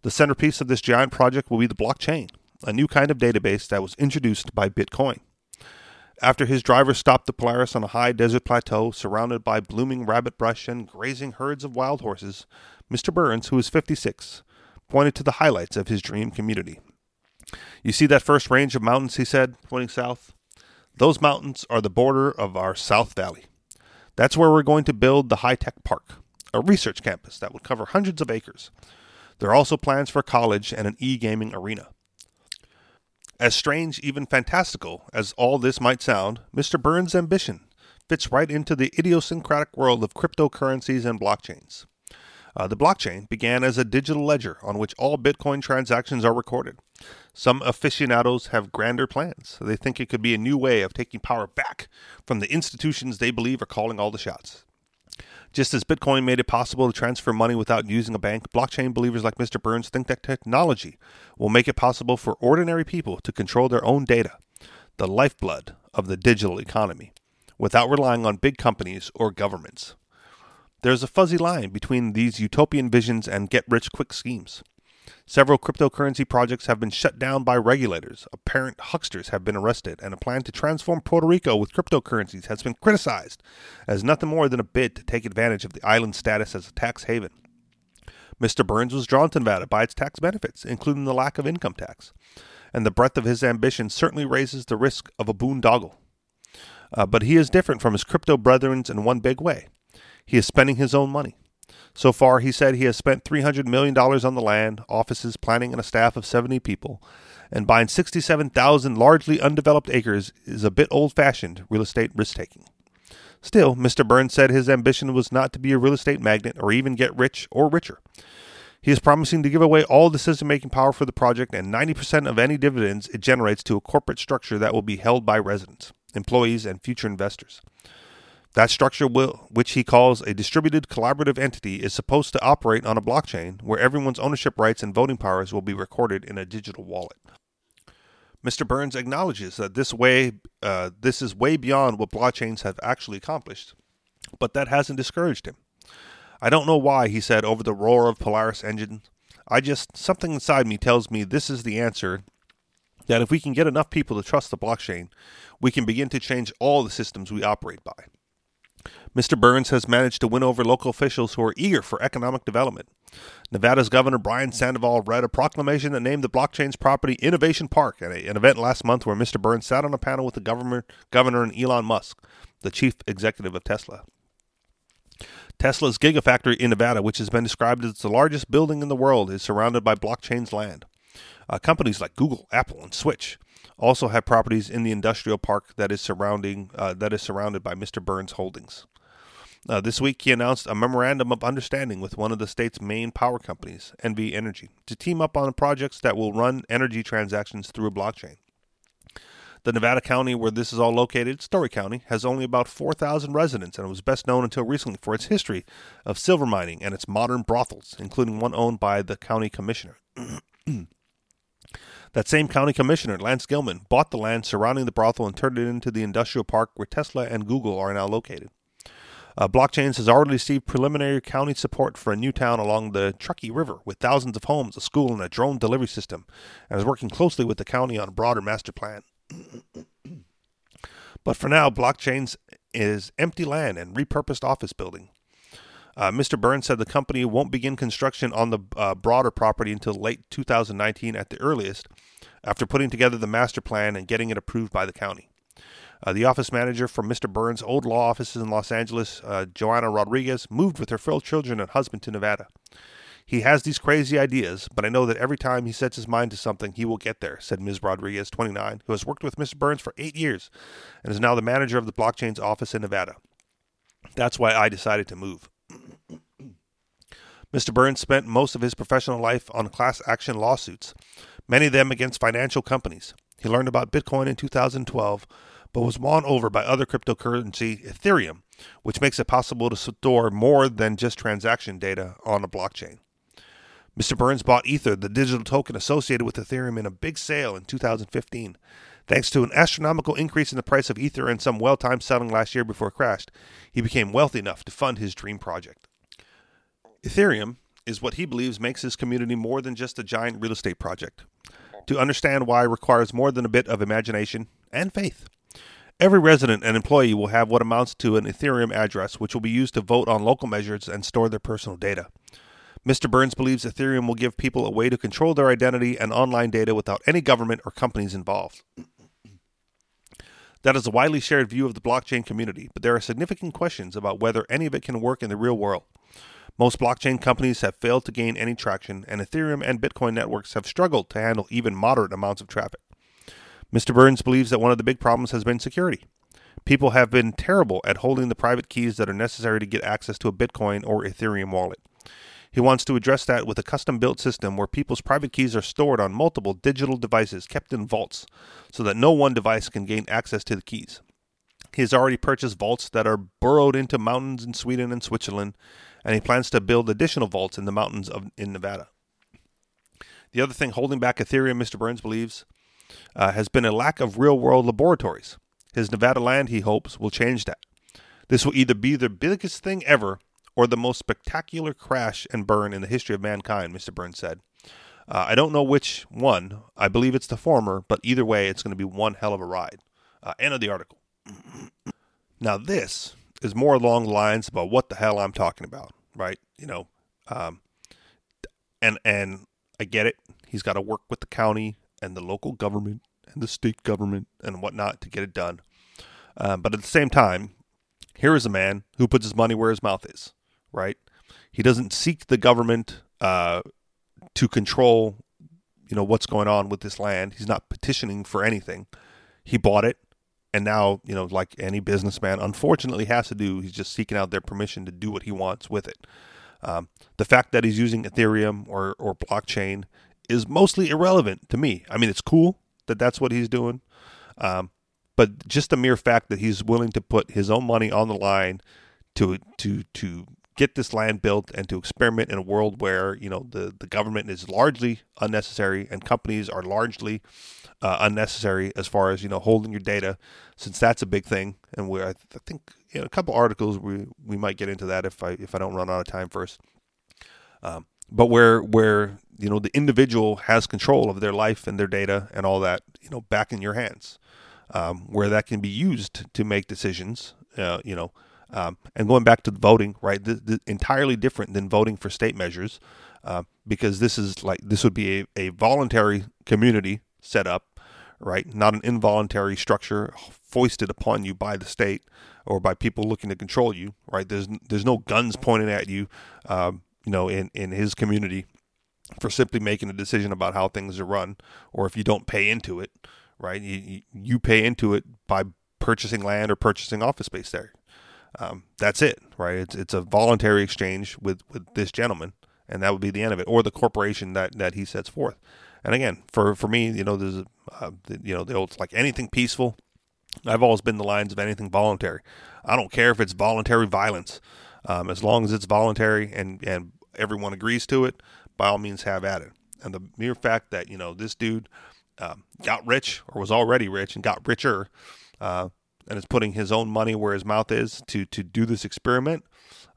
The centerpiece of this giant project will be the blockchain, a new kind of database that was introduced by Bitcoin. After his driver stopped the Polaris on a high desert plateau surrounded by blooming rabbit brush and grazing herds of wild horses, Mr. Burns, who is 56, pointed to the highlights of his dream community. You see that first range of mountains, he said, pointing south? Those mountains are the border of our South Valley. That's where we're going to build the high tech park, a research campus that would cover hundreds of acres. There are also plans for a college and an e gaming arena. As strange, even fantastical, as all this might sound, Mr. Burns' ambition fits right into the idiosyncratic world of cryptocurrencies and blockchains. Uh, the blockchain began as a digital ledger on which all Bitcoin transactions are recorded. Some aficionados have grander plans. They think it could be a new way of taking power back from the institutions they believe are calling all the shots. Just as Bitcoin made it possible to transfer money without using a bank, blockchain believers like Mr. Burns think that technology will make it possible for ordinary people to control their own data, the lifeblood of the digital economy, without relying on big companies or governments. There's a fuzzy line between these utopian visions and get rich quick schemes. Several cryptocurrency projects have been shut down by regulators. Apparent hucksters have been arrested, and a plan to transform Puerto Rico with cryptocurrencies has been criticized as nothing more than a bid to take advantage of the island's status as a tax haven. Mr. Burns was drawn to Nevada by its tax benefits, including the lack of income tax, and the breadth of his ambition certainly raises the risk of a boondoggle. Uh, but he is different from his crypto brethren in one big way. He is spending his own money. So far, he said he has spent $300 million on the land, offices, planning, and a staff of 70 people. And buying 67,000 largely undeveloped acres is a bit old fashioned real estate risk taking. Still, Mr. Burns said his ambition was not to be a real estate magnate or even get rich or richer. He is promising to give away all decision making power for the project and 90% of any dividends it generates to a corporate structure that will be held by residents, employees, and future investors. That structure, will, which he calls a distributed collaborative entity, is supposed to operate on a blockchain where everyone's ownership rights and voting powers will be recorded in a digital wallet. Mr. Burns acknowledges that this way, uh, this is way beyond what blockchains have actually accomplished, but that hasn't discouraged him. I don't know why, he said over the roar of Polaris engine. I just something inside me tells me this is the answer. That if we can get enough people to trust the blockchain, we can begin to change all the systems we operate by. Mr. Burns has managed to win over local officials who are eager for economic development. Nevada's Governor Brian Sandoval read a proclamation that named the blockchain's property Innovation Park at an event last month where Mr. Burns sat on a panel with the governor, governor and Elon Musk, the chief executive of Tesla. Tesla's Gigafactory in Nevada, which has been described as the largest building in the world, is surrounded by blockchain's land. Uh, companies like Google, Apple, and Switch also have properties in the industrial park that is surrounding uh, that is surrounded by Mr. Burns Holdings. Uh, this week, he announced a memorandum of understanding with one of the state's main power companies, NV Energy, to team up on projects that will run energy transactions through a blockchain. The Nevada county where this is all located, Storey County, has only about 4,000 residents and was best known until recently for its history of silver mining and its modern brothels, including one owned by the county commissioner. That same county commissioner, Lance Gilman, bought the land surrounding the brothel and turned it into the industrial park where Tesla and Google are now located. Uh, Blockchains has already received preliminary county support for a new town along the Truckee River with thousands of homes, a school, and a drone delivery system, and is working closely with the county on a broader master plan. but for now, Blockchains is empty land and repurposed office building. Uh, Mr. Burns said the company won't begin construction on the uh, broader property until late 2019 at the earliest, after putting together the master plan and getting it approved by the county. Uh, the office manager from Mr. Burns' old law offices in Los Angeles, uh, Joanna Rodriguez, moved with her four children and husband to Nevada. He has these crazy ideas, but I know that every time he sets his mind to something, he will get there, said Ms. Rodriguez, 29, who has worked with Mr. Burns for eight years and is now the manager of the blockchain's office in Nevada. That's why I decided to move. Mr. Burns spent most of his professional life on class action lawsuits, many of them against financial companies. He learned about Bitcoin in 2012, but was won over by other cryptocurrency, Ethereum, which makes it possible to store more than just transaction data on a blockchain. Mr. Burns bought Ether, the digital token associated with Ethereum, in a big sale in 2015. Thanks to an astronomical increase in the price of Ether and some well timed selling last year before it crashed, he became wealthy enough to fund his dream project. Ethereum is what he believes makes his community more than just a giant real estate project. To understand why requires more than a bit of imagination and faith. Every resident and employee will have what amounts to an Ethereum address, which will be used to vote on local measures and store their personal data. Mr. Burns believes Ethereum will give people a way to control their identity and online data without any government or companies involved. That is a widely shared view of the blockchain community, but there are significant questions about whether any of it can work in the real world. Most blockchain companies have failed to gain any traction, and Ethereum and Bitcoin networks have struggled to handle even moderate amounts of traffic. Mr. Burns believes that one of the big problems has been security. People have been terrible at holding the private keys that are necessary to get access to a Bitcoin or Ethereum wallet. He wants to address that with a custom built system where people's private keys are stored on multiple digital devices kept in vaults so that no one device can gain access to the keys. He has already purchased vaults that are burrowed into mountains in Sweden and Switzerland, and he plans to build additional vaults in the mountains of in Nevada. The other thing holding back Ethereum, Mr. Burns believes, uh, has been a lack of real world laboratories. His Nevada land, he hopes, will change that. This will either be the biggest thing ever or the most spectacular crash and burn in the history of mankind, Mr. Burns said. Uh, I don't know which one. I believe it's the former, but either way, it's going to be one hell of a ride. Uh, end of the article. now, this is more along the lines about what the hell I'm talking about, right? You know, um, and and I get it. He's got to work with the county and the local government and the state government and whatnot to get it done. Um, but at the same time, here is a man who puts his money where his mouth is right? He doesn't seek the government uh, to control, you know, what's going on with this land. He's not petitioning for anything. He bought it, and now, you know, like any businessman, unfortunately has to do, he's just seeking out their permission to do what he wants with it. Um, the fact that he's using Ethereum or or blockchain is mostly irrelevant to me. I mean, it's cool that that's what he's doing, um, but just the mere fact that he's willing to put his own money on the line to to to get this land built and to experiment in a world where you know the the government is largely unnecessary and companies are largely uh, unnecessary as far as you know holding your data since that's a big thing. And we I, I think know, a couple articles we we might get into that if I if I don't run out of time first. Um, but where where you know the individual has control of their life and their data and all that you know back in your hands um, where that can be used to make decisions uh, you know um, and going back to voting, right, the, the, entirely different than voting for state measures, uh, because this is like this would be a, a voluntary community set up, right, not an involuntary structure foisted upon you by the state or by people looking to control you, right? There's there's no guns pointed at you, um, you know, in in his community for simply making a decision about how things are run, or if you don't pay into it, right? You you pay into it by purchasing land or purchasing office space there um, that's it, right? It's it's a voluntary exchange with with this gentleman, and that would be the end of it, or the corporation that that he sets forth. And again, for for me, you know, there's uh, you know the old like anything peaceful. I've always been the lines of anything voluntary. I don't care if it's voluntary violence, um, as long as it's voluntary and and everyone agrees to it. By all means, have at it. And the mere fact that you know this dude um, got rich or was already rich and got richer uh, and is putting his own money where his mouth is to to do this experiment,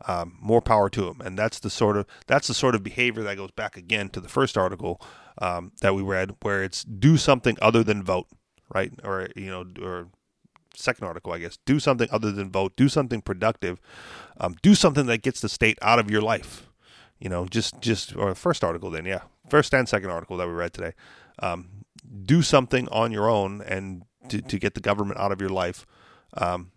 um, more power to him. And that's the sort of that's the sort of behavior that goes back again to the first article um, that we read, where it's do something other than vote, right? Or you know, or second article, I guess, do something other than vote, do something productive, um, do something that gets the state out of your life. You know, just just or first article then, yeah, first and second article that we read today. Um, do something on your own and to, to get the government out of your life um,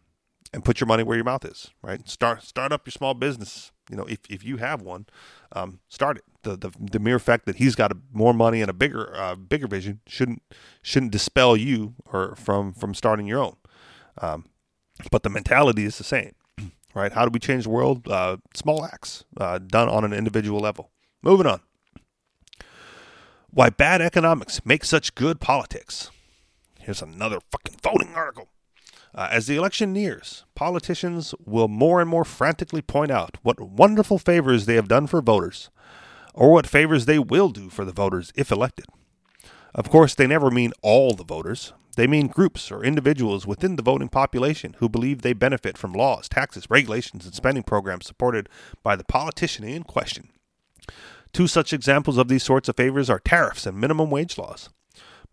and put your money where your mouth is right start start up your small business you know if, if you have one um, start it the, the the mere fact that he's got a, more money and a bigger uh, bigger vision shouldn't shouldn't dispel you or from from starting your own um, but the mentality is the same right? How do we change the world? Uh, small acts uh, done on an individual level. Moving on. Why bad economics make such good politics. Here's another fucking voting article. Uh, as the election nears, politicians will more and more frantically point out what wonderful favors they have done for voters, or what favors they will do for the voters if elected. Of course, they never mean all the voters. They mean groups or individuals within the voting population who believe they benefit from laws, taxes, regulations, and spending programs supported by the politician in question. Two such examples of these sorts of favors are tariffs and minimum wage laws.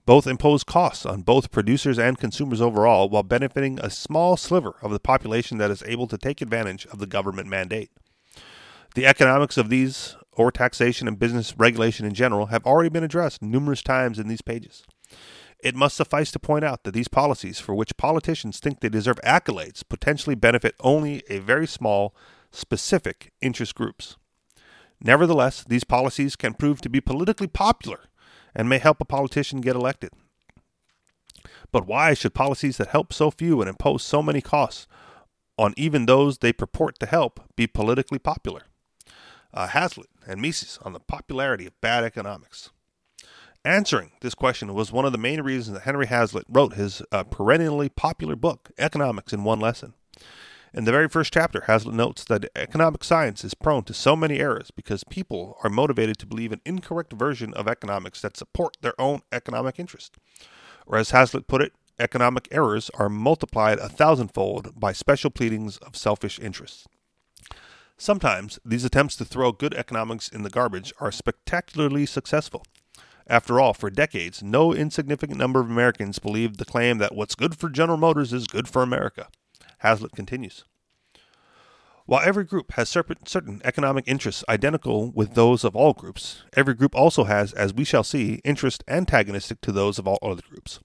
Both impose costs on both producers and consumers overall while benefiting a small sliver of the population that is able to take advantage of the government mandate. The economics of these, or taxation and business regulation in general, have already been addressed numerous times in these pages. It must suffice to point out that these policies, for which politicians think they deserve accolades, potentially benefit only a very small, specific interest groups. Nevertheless, these policies can prove to be politically popular and may help a politician get elected. But why should policies that help so few and impose so many costs on even those they purport to help be politically popular? Uh, Hazlitt and Mises on the popularity of bad economics. Answering this question was one of the main reasons that Henry Hazlitt wrote his uh, perennially popular book, Economics in One Lesson. In the very first chapter, Hazlitt notes that economic science is prone to so many errors because people are motivated to believe an incorrect version of economics that support their own economic interest. Or as Hazlitt put it, economic errors are multiplied a thousandfold by special pleadings of selfish interests. Sometimes these attempts to throw good economics in the garbage are spectacularly successful. After all, for decades, no insignificant number of Americans believed the claim that what's good for General Motors is good for America. Hazlitt continues. While every group has certain economic interests identical with those of all groups, every group also has, as we shall see, interests antagonistic to those of all other groups.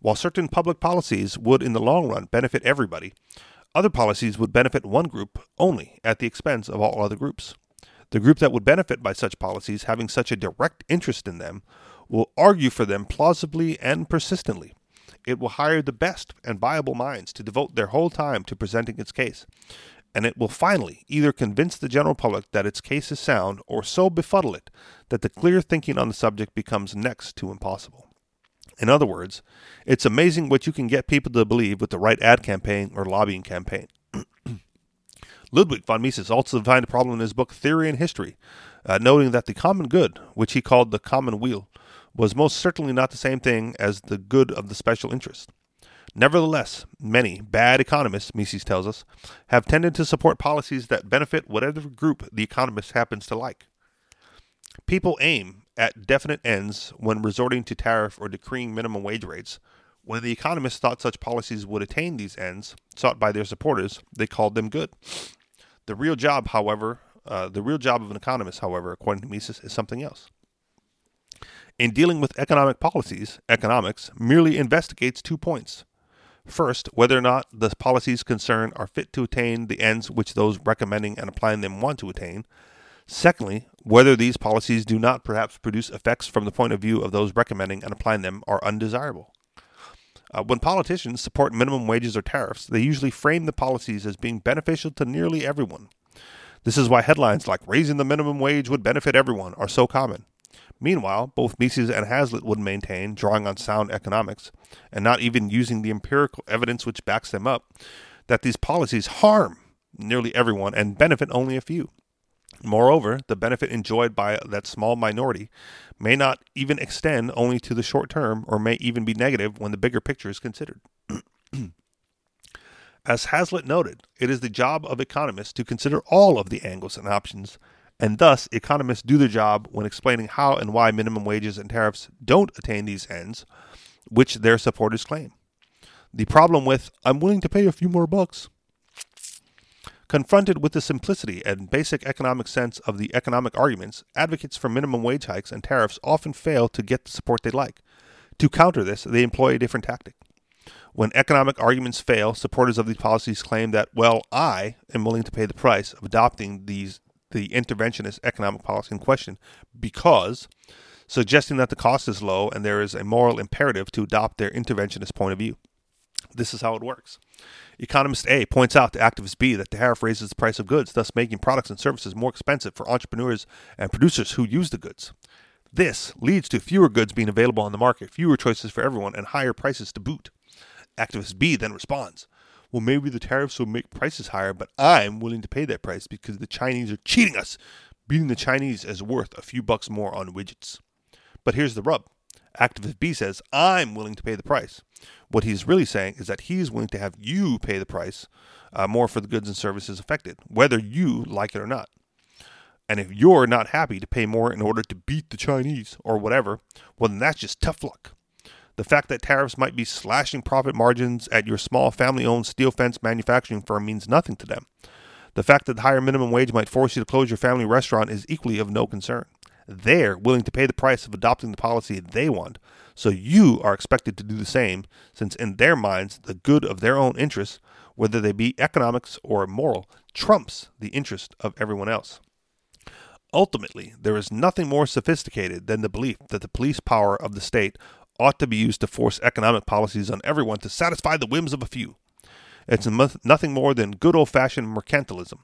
While certain public policies would in the long run benefit everybody, other policies would benefit one group only at the expense of all other groups. The group that would benefit by such policies having such a direct interest in them will argue for them plausibly and persistently. It will hire the best and viable minds to devote their whole time to presenting its case. And it will finally either convince the general public that its case is sound or so befuddle it that the clear thinking on the subject becomes next to impossible. In other words, it's amazing what you can get people to believe with the right ad campaign or lobbying campaign. Ludwig von Mises also defined the problem in his book Theory and History, uh, noting that the common good, which he called the common weal, was most certainly not the same thing as the good of the special interest. Nevertheless, many bad economists, Mises tells us, have tended to support policies that benefit whatever group the economist happens to like. People aim at definite ends when resorting to tariff or decreeing minimum wage rates. When the economists thought such policies would attain these ends sought by their supporters, they called them good. The real job, however, uh, the real job of an economist, however, according to Mises, is something else. In dealing with economic policies, economics merely investigates two points. First, whether or not the policies concerned are fit to attain the ends which those recommending and applying them want to attain. Secondly, whether these policies do not perhaps produce effects from the point of view of those recommending and applying them are undesirable. Uh, when politicians support minimum wages or tariffs, they usually frame the policies as being beneficial to nearly everyone. This is why headlines like raising the minimum wage would benefit everyone are so common. Meanwhile, both Mises and Hazlitt would maintain, drawing on sound economics, and not even using the empirical evidence which backs them up, that these policies harm nearly everyone and benefit only a few. Moreover, the benefit enjoyed by that small minority may not even extend only to the short term or may even be negative when the bigger picture is considered. As Hazlitt noted, it is the job of economists to consider all of the angles and options and thus economists do their job when explaining how and why minimum wages and tariffs don't attain these ends, which their supporters claim. The problem with, I'm willing to pay a few more bucks. Confronted with the simplicity and basic economic sense of the economic arguments, advocates for minimum wage hikes and tariffs often fail to get the support they like. To counter this, they employ a different tactic. When economic arguments fail, supporters of these policies claim that, well, I am willing to pay the price of adopting these the interventionist economic policy in question because suggesting that the cost is low and there is a moral imperative to adopt their interventionist point of view. This is how it works. Economist A points out to activist B that the tariff raises the price of goods, thus making products and services more expensive for entrepreneurs and producers who use the goods. This leads to fewer goods being available on the market, fewer choices for everyone, and higher prices to boot. Activist B then responds, Well, maybe the tariffs will make prices higher, but I'm willing to pay that price because the Chinese are cheating us. Beating the Chinese is worth a few bucks more on widgets. But here's the rub Activist B says, I'm willing to pay the price. What he's really saying is that he's willing to have you pay the price uh, more for the goods and services affected, whether you like it or not. And if you're not happy to pay more in order to beat the Chinese or whatever, well, then that's just tough luck. The fact that tariffs might be slashing profit margins at your small family owned steel fence manufacturing firm means nothing to them. The fact that the higher minimum wage might force you to close your family restaurant is equally of no concern. They're willing to pay the price of adopting the policy they want, so you are expected to do the same, since in their minds, the good of their own interests, whether they be economics or moral, trumps the interest of everyone else. Ultimately, there is nothing more sophisticated than the belief that the police power of the state ought to be used to force economic policies on everyone to satisfy the whims of a few. It's nothing more than good old fashioned mercantilism.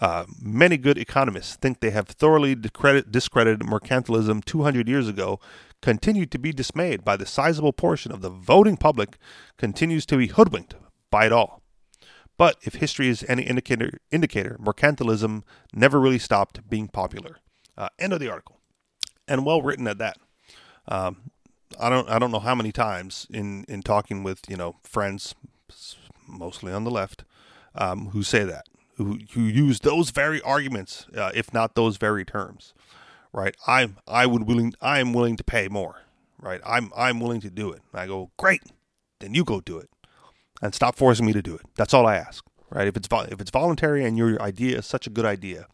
Uh, many good economists think they have thoroughly discredited mercantilism 200 years ago, continue to be dismayed by the sizable portion of the voting public continues to be hoodwinked by it all. But if history is any indicator, indicator mercantilism never really stopped being popular. Uh, end of the article, and well written at that. Um, I don't I don't know how many times in in talking with you know friends, mostly on the left, um, who say that who who use those very arguments, uh, if not those very terms, right? I I would willing I am willing to pay more, right? I'm I'm willing to do it. I go great, then you go do it and stop forcing me to do it. That's all I ask, right? If it's if it's voluntary and your idea is such a good idea,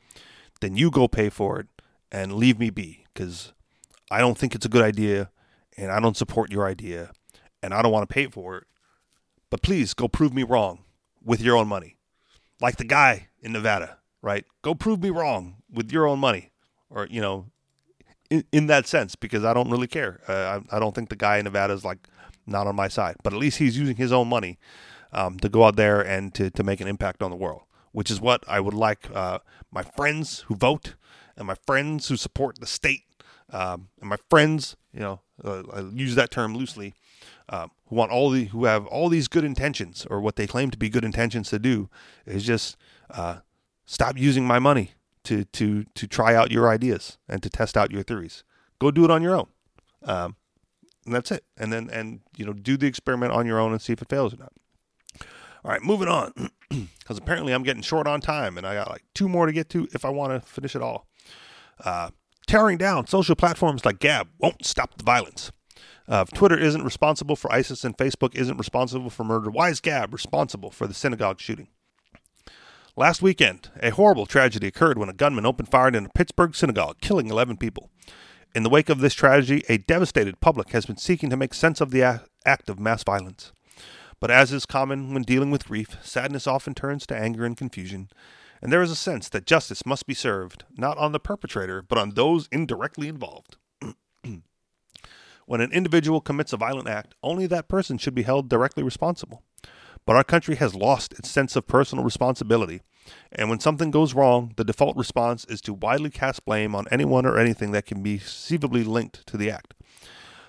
then you go pay for it and leave me be because I don't think it's a good idea and I don't support your idea and I don't want to pay for it. But please go prove me wrong with your own money, like the guy in Nevada, right? Go prove me wrong with your own money, or you know, in, in that sense, because I don't really care. Uh, I, I don't think the guy in Nevada is like not on my side. But at least he's using his own money um, to go out there and to, to make an impact on the world, which is what I would like uh, my friends who vote and my friends who support the state um, and my friends, you know, uh, I use that term loosely, uh, who want all the who have all these good intentions or what they claim to be good intentions to do is just uh, stop using my money to to to try out your ideas and to test out your theories. Go do it on your own. Um, and that's it. And then and you know do the experiment on your own and see if it fails or not. All right, moving on because apparently I'm getting short on time and I got like two more to get to if I want to finish it all. Uh, tearing down social platforms like Gab won't stop the violence. Uh, Twitter isn't responsible for ISIS and Facebook isn't responsible for murder, why is Gab responsible for the synagogue shooting? Last weekend, a horrible tragedy occurred when a gunman opened fire in a Pittsburgh synagogue, killing 11 people. In the wake of this tragedy, a devastated public has been seeking to make sense of the act of mass violence. But as is common when dealing with grief, sadness often turns to anger and confusion, and there is a sense that justice must be served, not on the perpetrator, but on those indirectly involved. when an individual commits a violent act, only that person should be held directly responsible. But our country has lost its sense of personal responsibility and when something goes wrong, the default response is to widely cast blame on anyone or anything that can be conceivably linked to the act.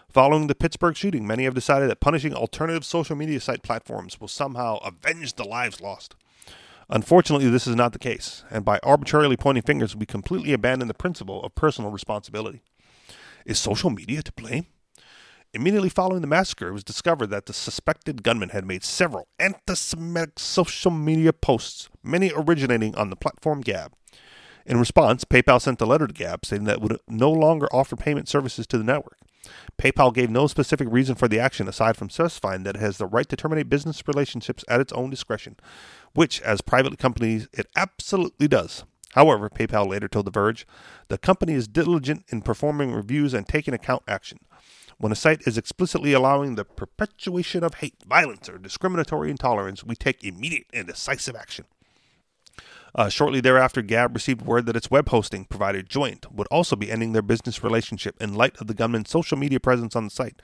Following the Pittsburgh shooting, many have decided that punishing alternative social media site platforms will somehow avenge the lives lost. Unfortunately, this is not the case, and by arbitrarily pointing fingers, we completely abandon the principle of personal responsibility. Is social media to blame? Immediately following the massacre, it was discovered that the suspected gunman had made several anti Semitic social media posts, many originating on the platform Gab. In response, PayPal sent a letter to Gab stating that it would no longer offer payment services to the network. PayPal gave no specific reason for the action aside from specifying that it has the right to terminate business relationships at its own discretion, which, as private companies, it absolutely does. However, PayPal later told The Verge, the company is diligent in performing reviews and taking account action. When a site is explicitly allowing the perpetuation of hate, violence, or discriminatory intolerance, we take immediate and decisive action. Uh, shortly thereafter, Gab received word that its web hosting provider Joyent, would also be ending their business relationship in light of the gunman's social media presence on the site.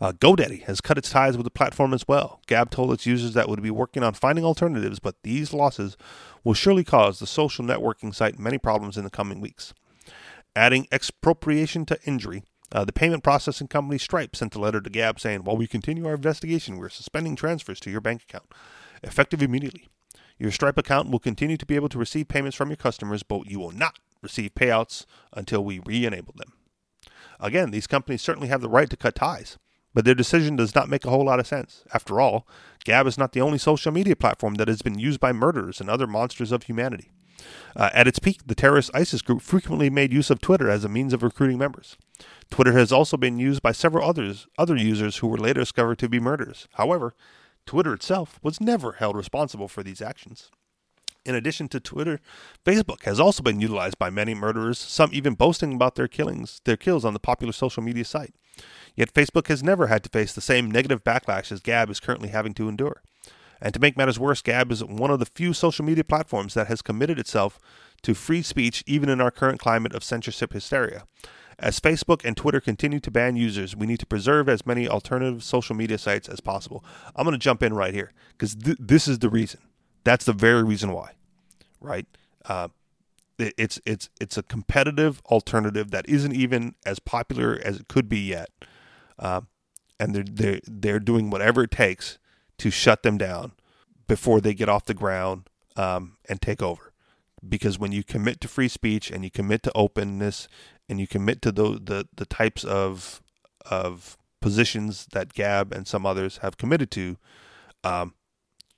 Uh, GoDaddy has cut its ties with the platform as well. Gab told its users that it would be working on finding alternatives, but these losses will surely cause the social networking site many problems in the coming weeks. Adding expropriation to injury, uh, the payment processing company Stripe sent a letter to Gab saying, While we continue our investigation, we're suspending transfers to your bank account, effective immediately. Your Stripe account will continue to be able to receive payments from your customers, but you will not receive payouts until we re enable them. Again, these companies certainly have the right to cut ties, but their decision does not make a whole lot of sense. After all, Gab is not the only social media platform that has been used by murderers and other monsters of humanity. Uh, at its peak, the terrorist ISIS group frequently made use of Twitter as a means of recruiting members. Twitter has also been used by several others, other users who were later discovered to be murderers. However, Twitter itself was never held responsible for these actions. In addition to Twitter, Facebook has also been utilized by many murderers, some even boasting about their killings, their kills on the popular social media site. Yet Facebook has never had to face the same negative backlash as Gab is currently having to endure. And to make matters worse, Gab is one of the few social media platforms that has committed itself to free speech even in our current climate of censorship hysteria. As Facebook and Twitter continue to ban users, we need to preserve as many alternative social media sites as possible. I'm going to jump in right here because th- this is the reason. That's the very reason why, right? Uh, it, it's it's it's a competitive alternative that isn't even as popular as it could be yet, uh, and they're they're they're doing whatever it takes to shut them down before they get off the ground um, and take over. Because when you commit to free speech and you commit to openness and you commit to the the, the types of of positions that Gab and some others have committed to, um,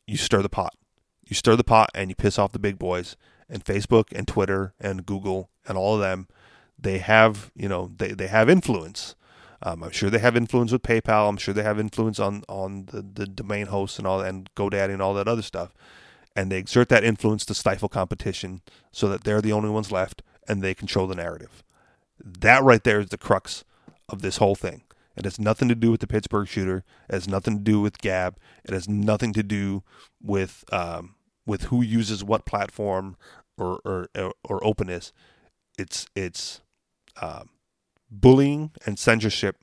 you stir the pot. You stir the pot and you piss off the big boys. And Facebook and Twitter and Google and all of them, they have you know they, they have influence. Um, I'm sure they have influence with PayPal. I'm sure they have influence on on the, the domain hosts and all and GoDaddy and all that other stuff. And they exert that influence to stifle competition so that they're the only ones left and they control the narrative. That right there is the crux of this whole thing. It has nothing to do with the Pittsburgh shooter. It has nothing to do with Gab. It has nothing to do with um, with who uses what platform or or, or openness. It's it's um, bullying and censorship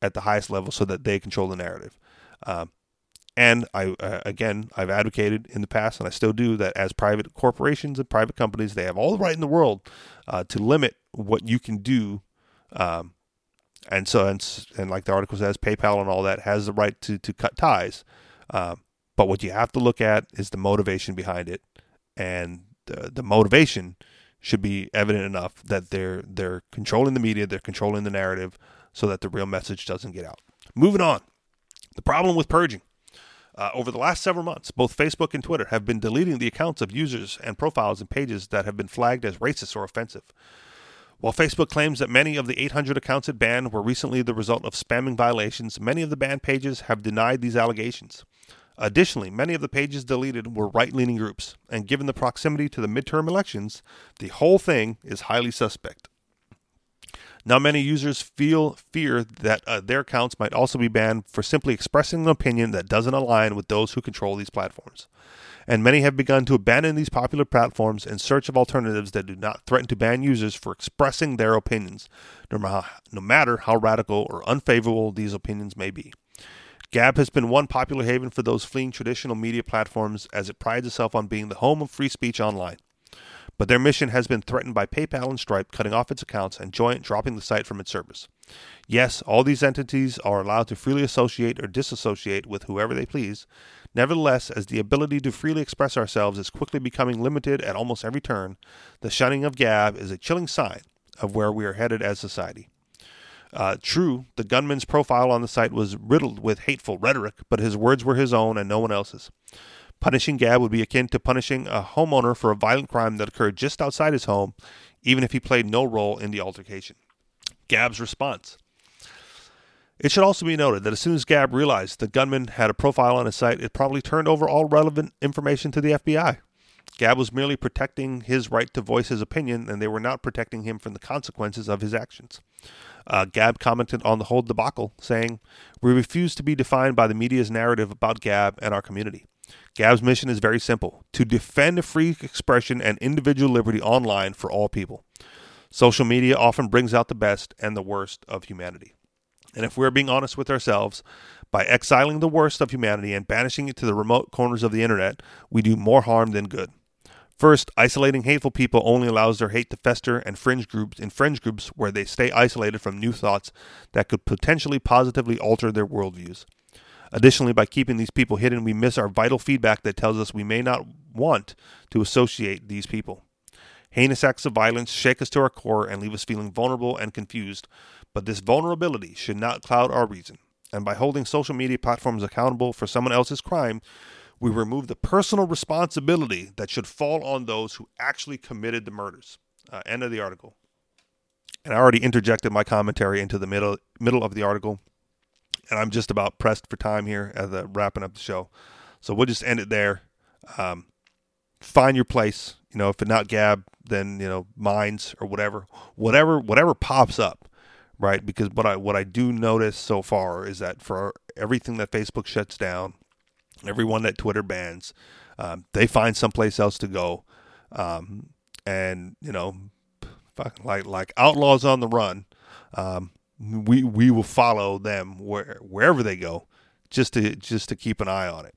at the highest level so that they control the narrative. Um, and I uh, again I've advocated in the past, and I still do that as private corporations and private companies, they have all the right in the world uh, to limit what you can do. Um, and so and, and like the article says, PayPal and all that has the right to to cut ties. Um, but what you have to look at is the motivation behind it, and the, the motivation should be evident enough that they're they're controlling the media, they're controlling the narrative, so that the real message doesn't get out. Moving on, the problem with purging. Uh, over the last several months, both Facebook and Twitter have been deleting the accounts of users and profiles and pages that have been flagged as racist or offensive. While Facebook claims that many of the 800 accounts it banned were recently the result of spamming violations, many of the banned pages have denied these allegations. Additionally, many of the pages deleted were right leaning groups, and given the proximity to the midterm elections, the whole thing is highly suspect. Now, many users feel fear that uh, their accounts might also be banned for simply expressing an opinion that doesn't align with those who control these platforms. And many have begun to abandon these popular platforms in search of alternatives that do not threaten to ban users for expressing their opinions, no matter how radical or unfavorable these opinions may be. Gab has been one popular haven for those fleeing traditional media platforms as it prides itself on being the home of free speech online but their mission has been threatened by PayPal and Stripe cutting off its accounts and Joyent dropping the site from its service. Yes, all these entities are allowed to freely associate or disassociate with whoever they please. Nevertheless, as the ability to freely express ourselves is quickly becoming limited at almost every turn, the shunning of Gab is a chilling sign of where we are headed as society. Uh, true, the gunman's profile on the site was riddled with hateful rhetoric, but his words were his own and no one else's. Punishing Gab would be akin to punishing a homeowner for a violent crime that occurred just outside his home, even if he played no role in the altercation. Gab's response. It should also be noted that as soon as Gab realized the gunman had a profile on his site, it probably turned over all relevant information to the FBI. Gab was merely protecting his right to voice his opinion, and they were not protecting him from the consequences of his actions. Uh, Gab commented on the whole debacle, saying, We refuse to be defined by the media's narrative about Gab and our community. Gab's mission is very simple to defend free expression and individual liberty online for all people. Social media often brings out the best and the worst of humanity. And if we're being honest with ourselves, by exiling the worst of humanity and banishing it to the remote corners of the internet, we do more harm than good. First, isolating hateful people only allows their hate to fester and fringe groups in fringe groups where they stay isolated from new thoughts that could potentially positively alter their worldviews. Additionally, by keeping these people hidden, we miss our vital feedback that tells us we may not want to associate these people. Heinous acts of violence shake us to our core and leave us feeling vulnerable and confused, but this vulnerability should not cloud our reason. And by holding social media platforms accountable for someone else's crime, we remove the personal responsibility that should fall on those who actually committed the murders. Uh, end of the article. And I already interjected my commentary into the middle middle of the article and I'm just about pressed for time here as a wrapping up the show. So we'll just end it there. Um, find your place. You know, if it's not Gab, then you know Minds or whatever, whatever, whatever pops up, right? Because what I what I do notice so far is that for everything that Facebook shuts down, everyone that Twitter bans, um, they find someplace else to go, um, and you know, fucking like like outlaws on the run. Um, we we will follow them where wherever they go, just to just to keep an eye on it,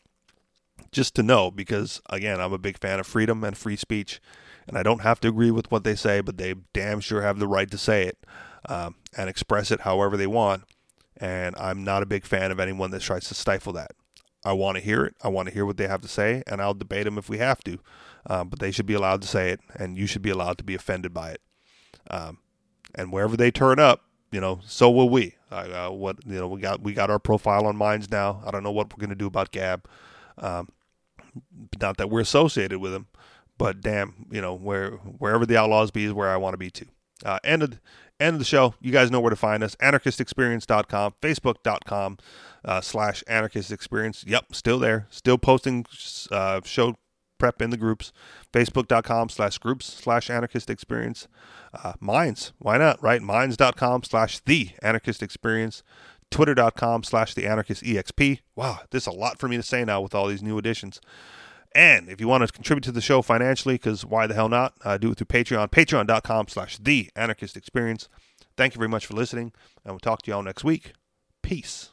just to know because again I'm a big fan of freedom and free speech, and I don't have to agree with what they say, but they damn sure have the right to say it um, and express it however they want, and I'm not a big fan of anyone that tries to stifle that. I want to hear it. I want to hear what they have to say, and I'll debate them if we have to. Um, but they should be allowed to say it, and you should be allowed to be offended by it. Um, and wherever they turn up, you know, so will we. Uh, what you know, we got we got our profile on Minds now. I don't know what we're gonna do about Gab. Um, not that we're associated with him, but damn, you know, where wherever the outlaws be is where I want to be too. Uh, end of end of the show. You guys know where to find us: anarchistexperience.com, facebook.com uh, slash anarchist experience. Yep, still there, still posting uh, show prep in the groups. Facebook.com slash groups slash anarchist experience. Uh, Minds, why not, right? Minds.com slash the anarchist experience. Twitter.com slash the anarchist exp. Wow, there's a lot for me to say now with all these new additions. And if you want to contribute to the show financially, because why the hell not? Uh, do it through Patreon, patreon.com slash the anarchist experience. Thank you very much for listening, and we'll talk to you all next week. Peace.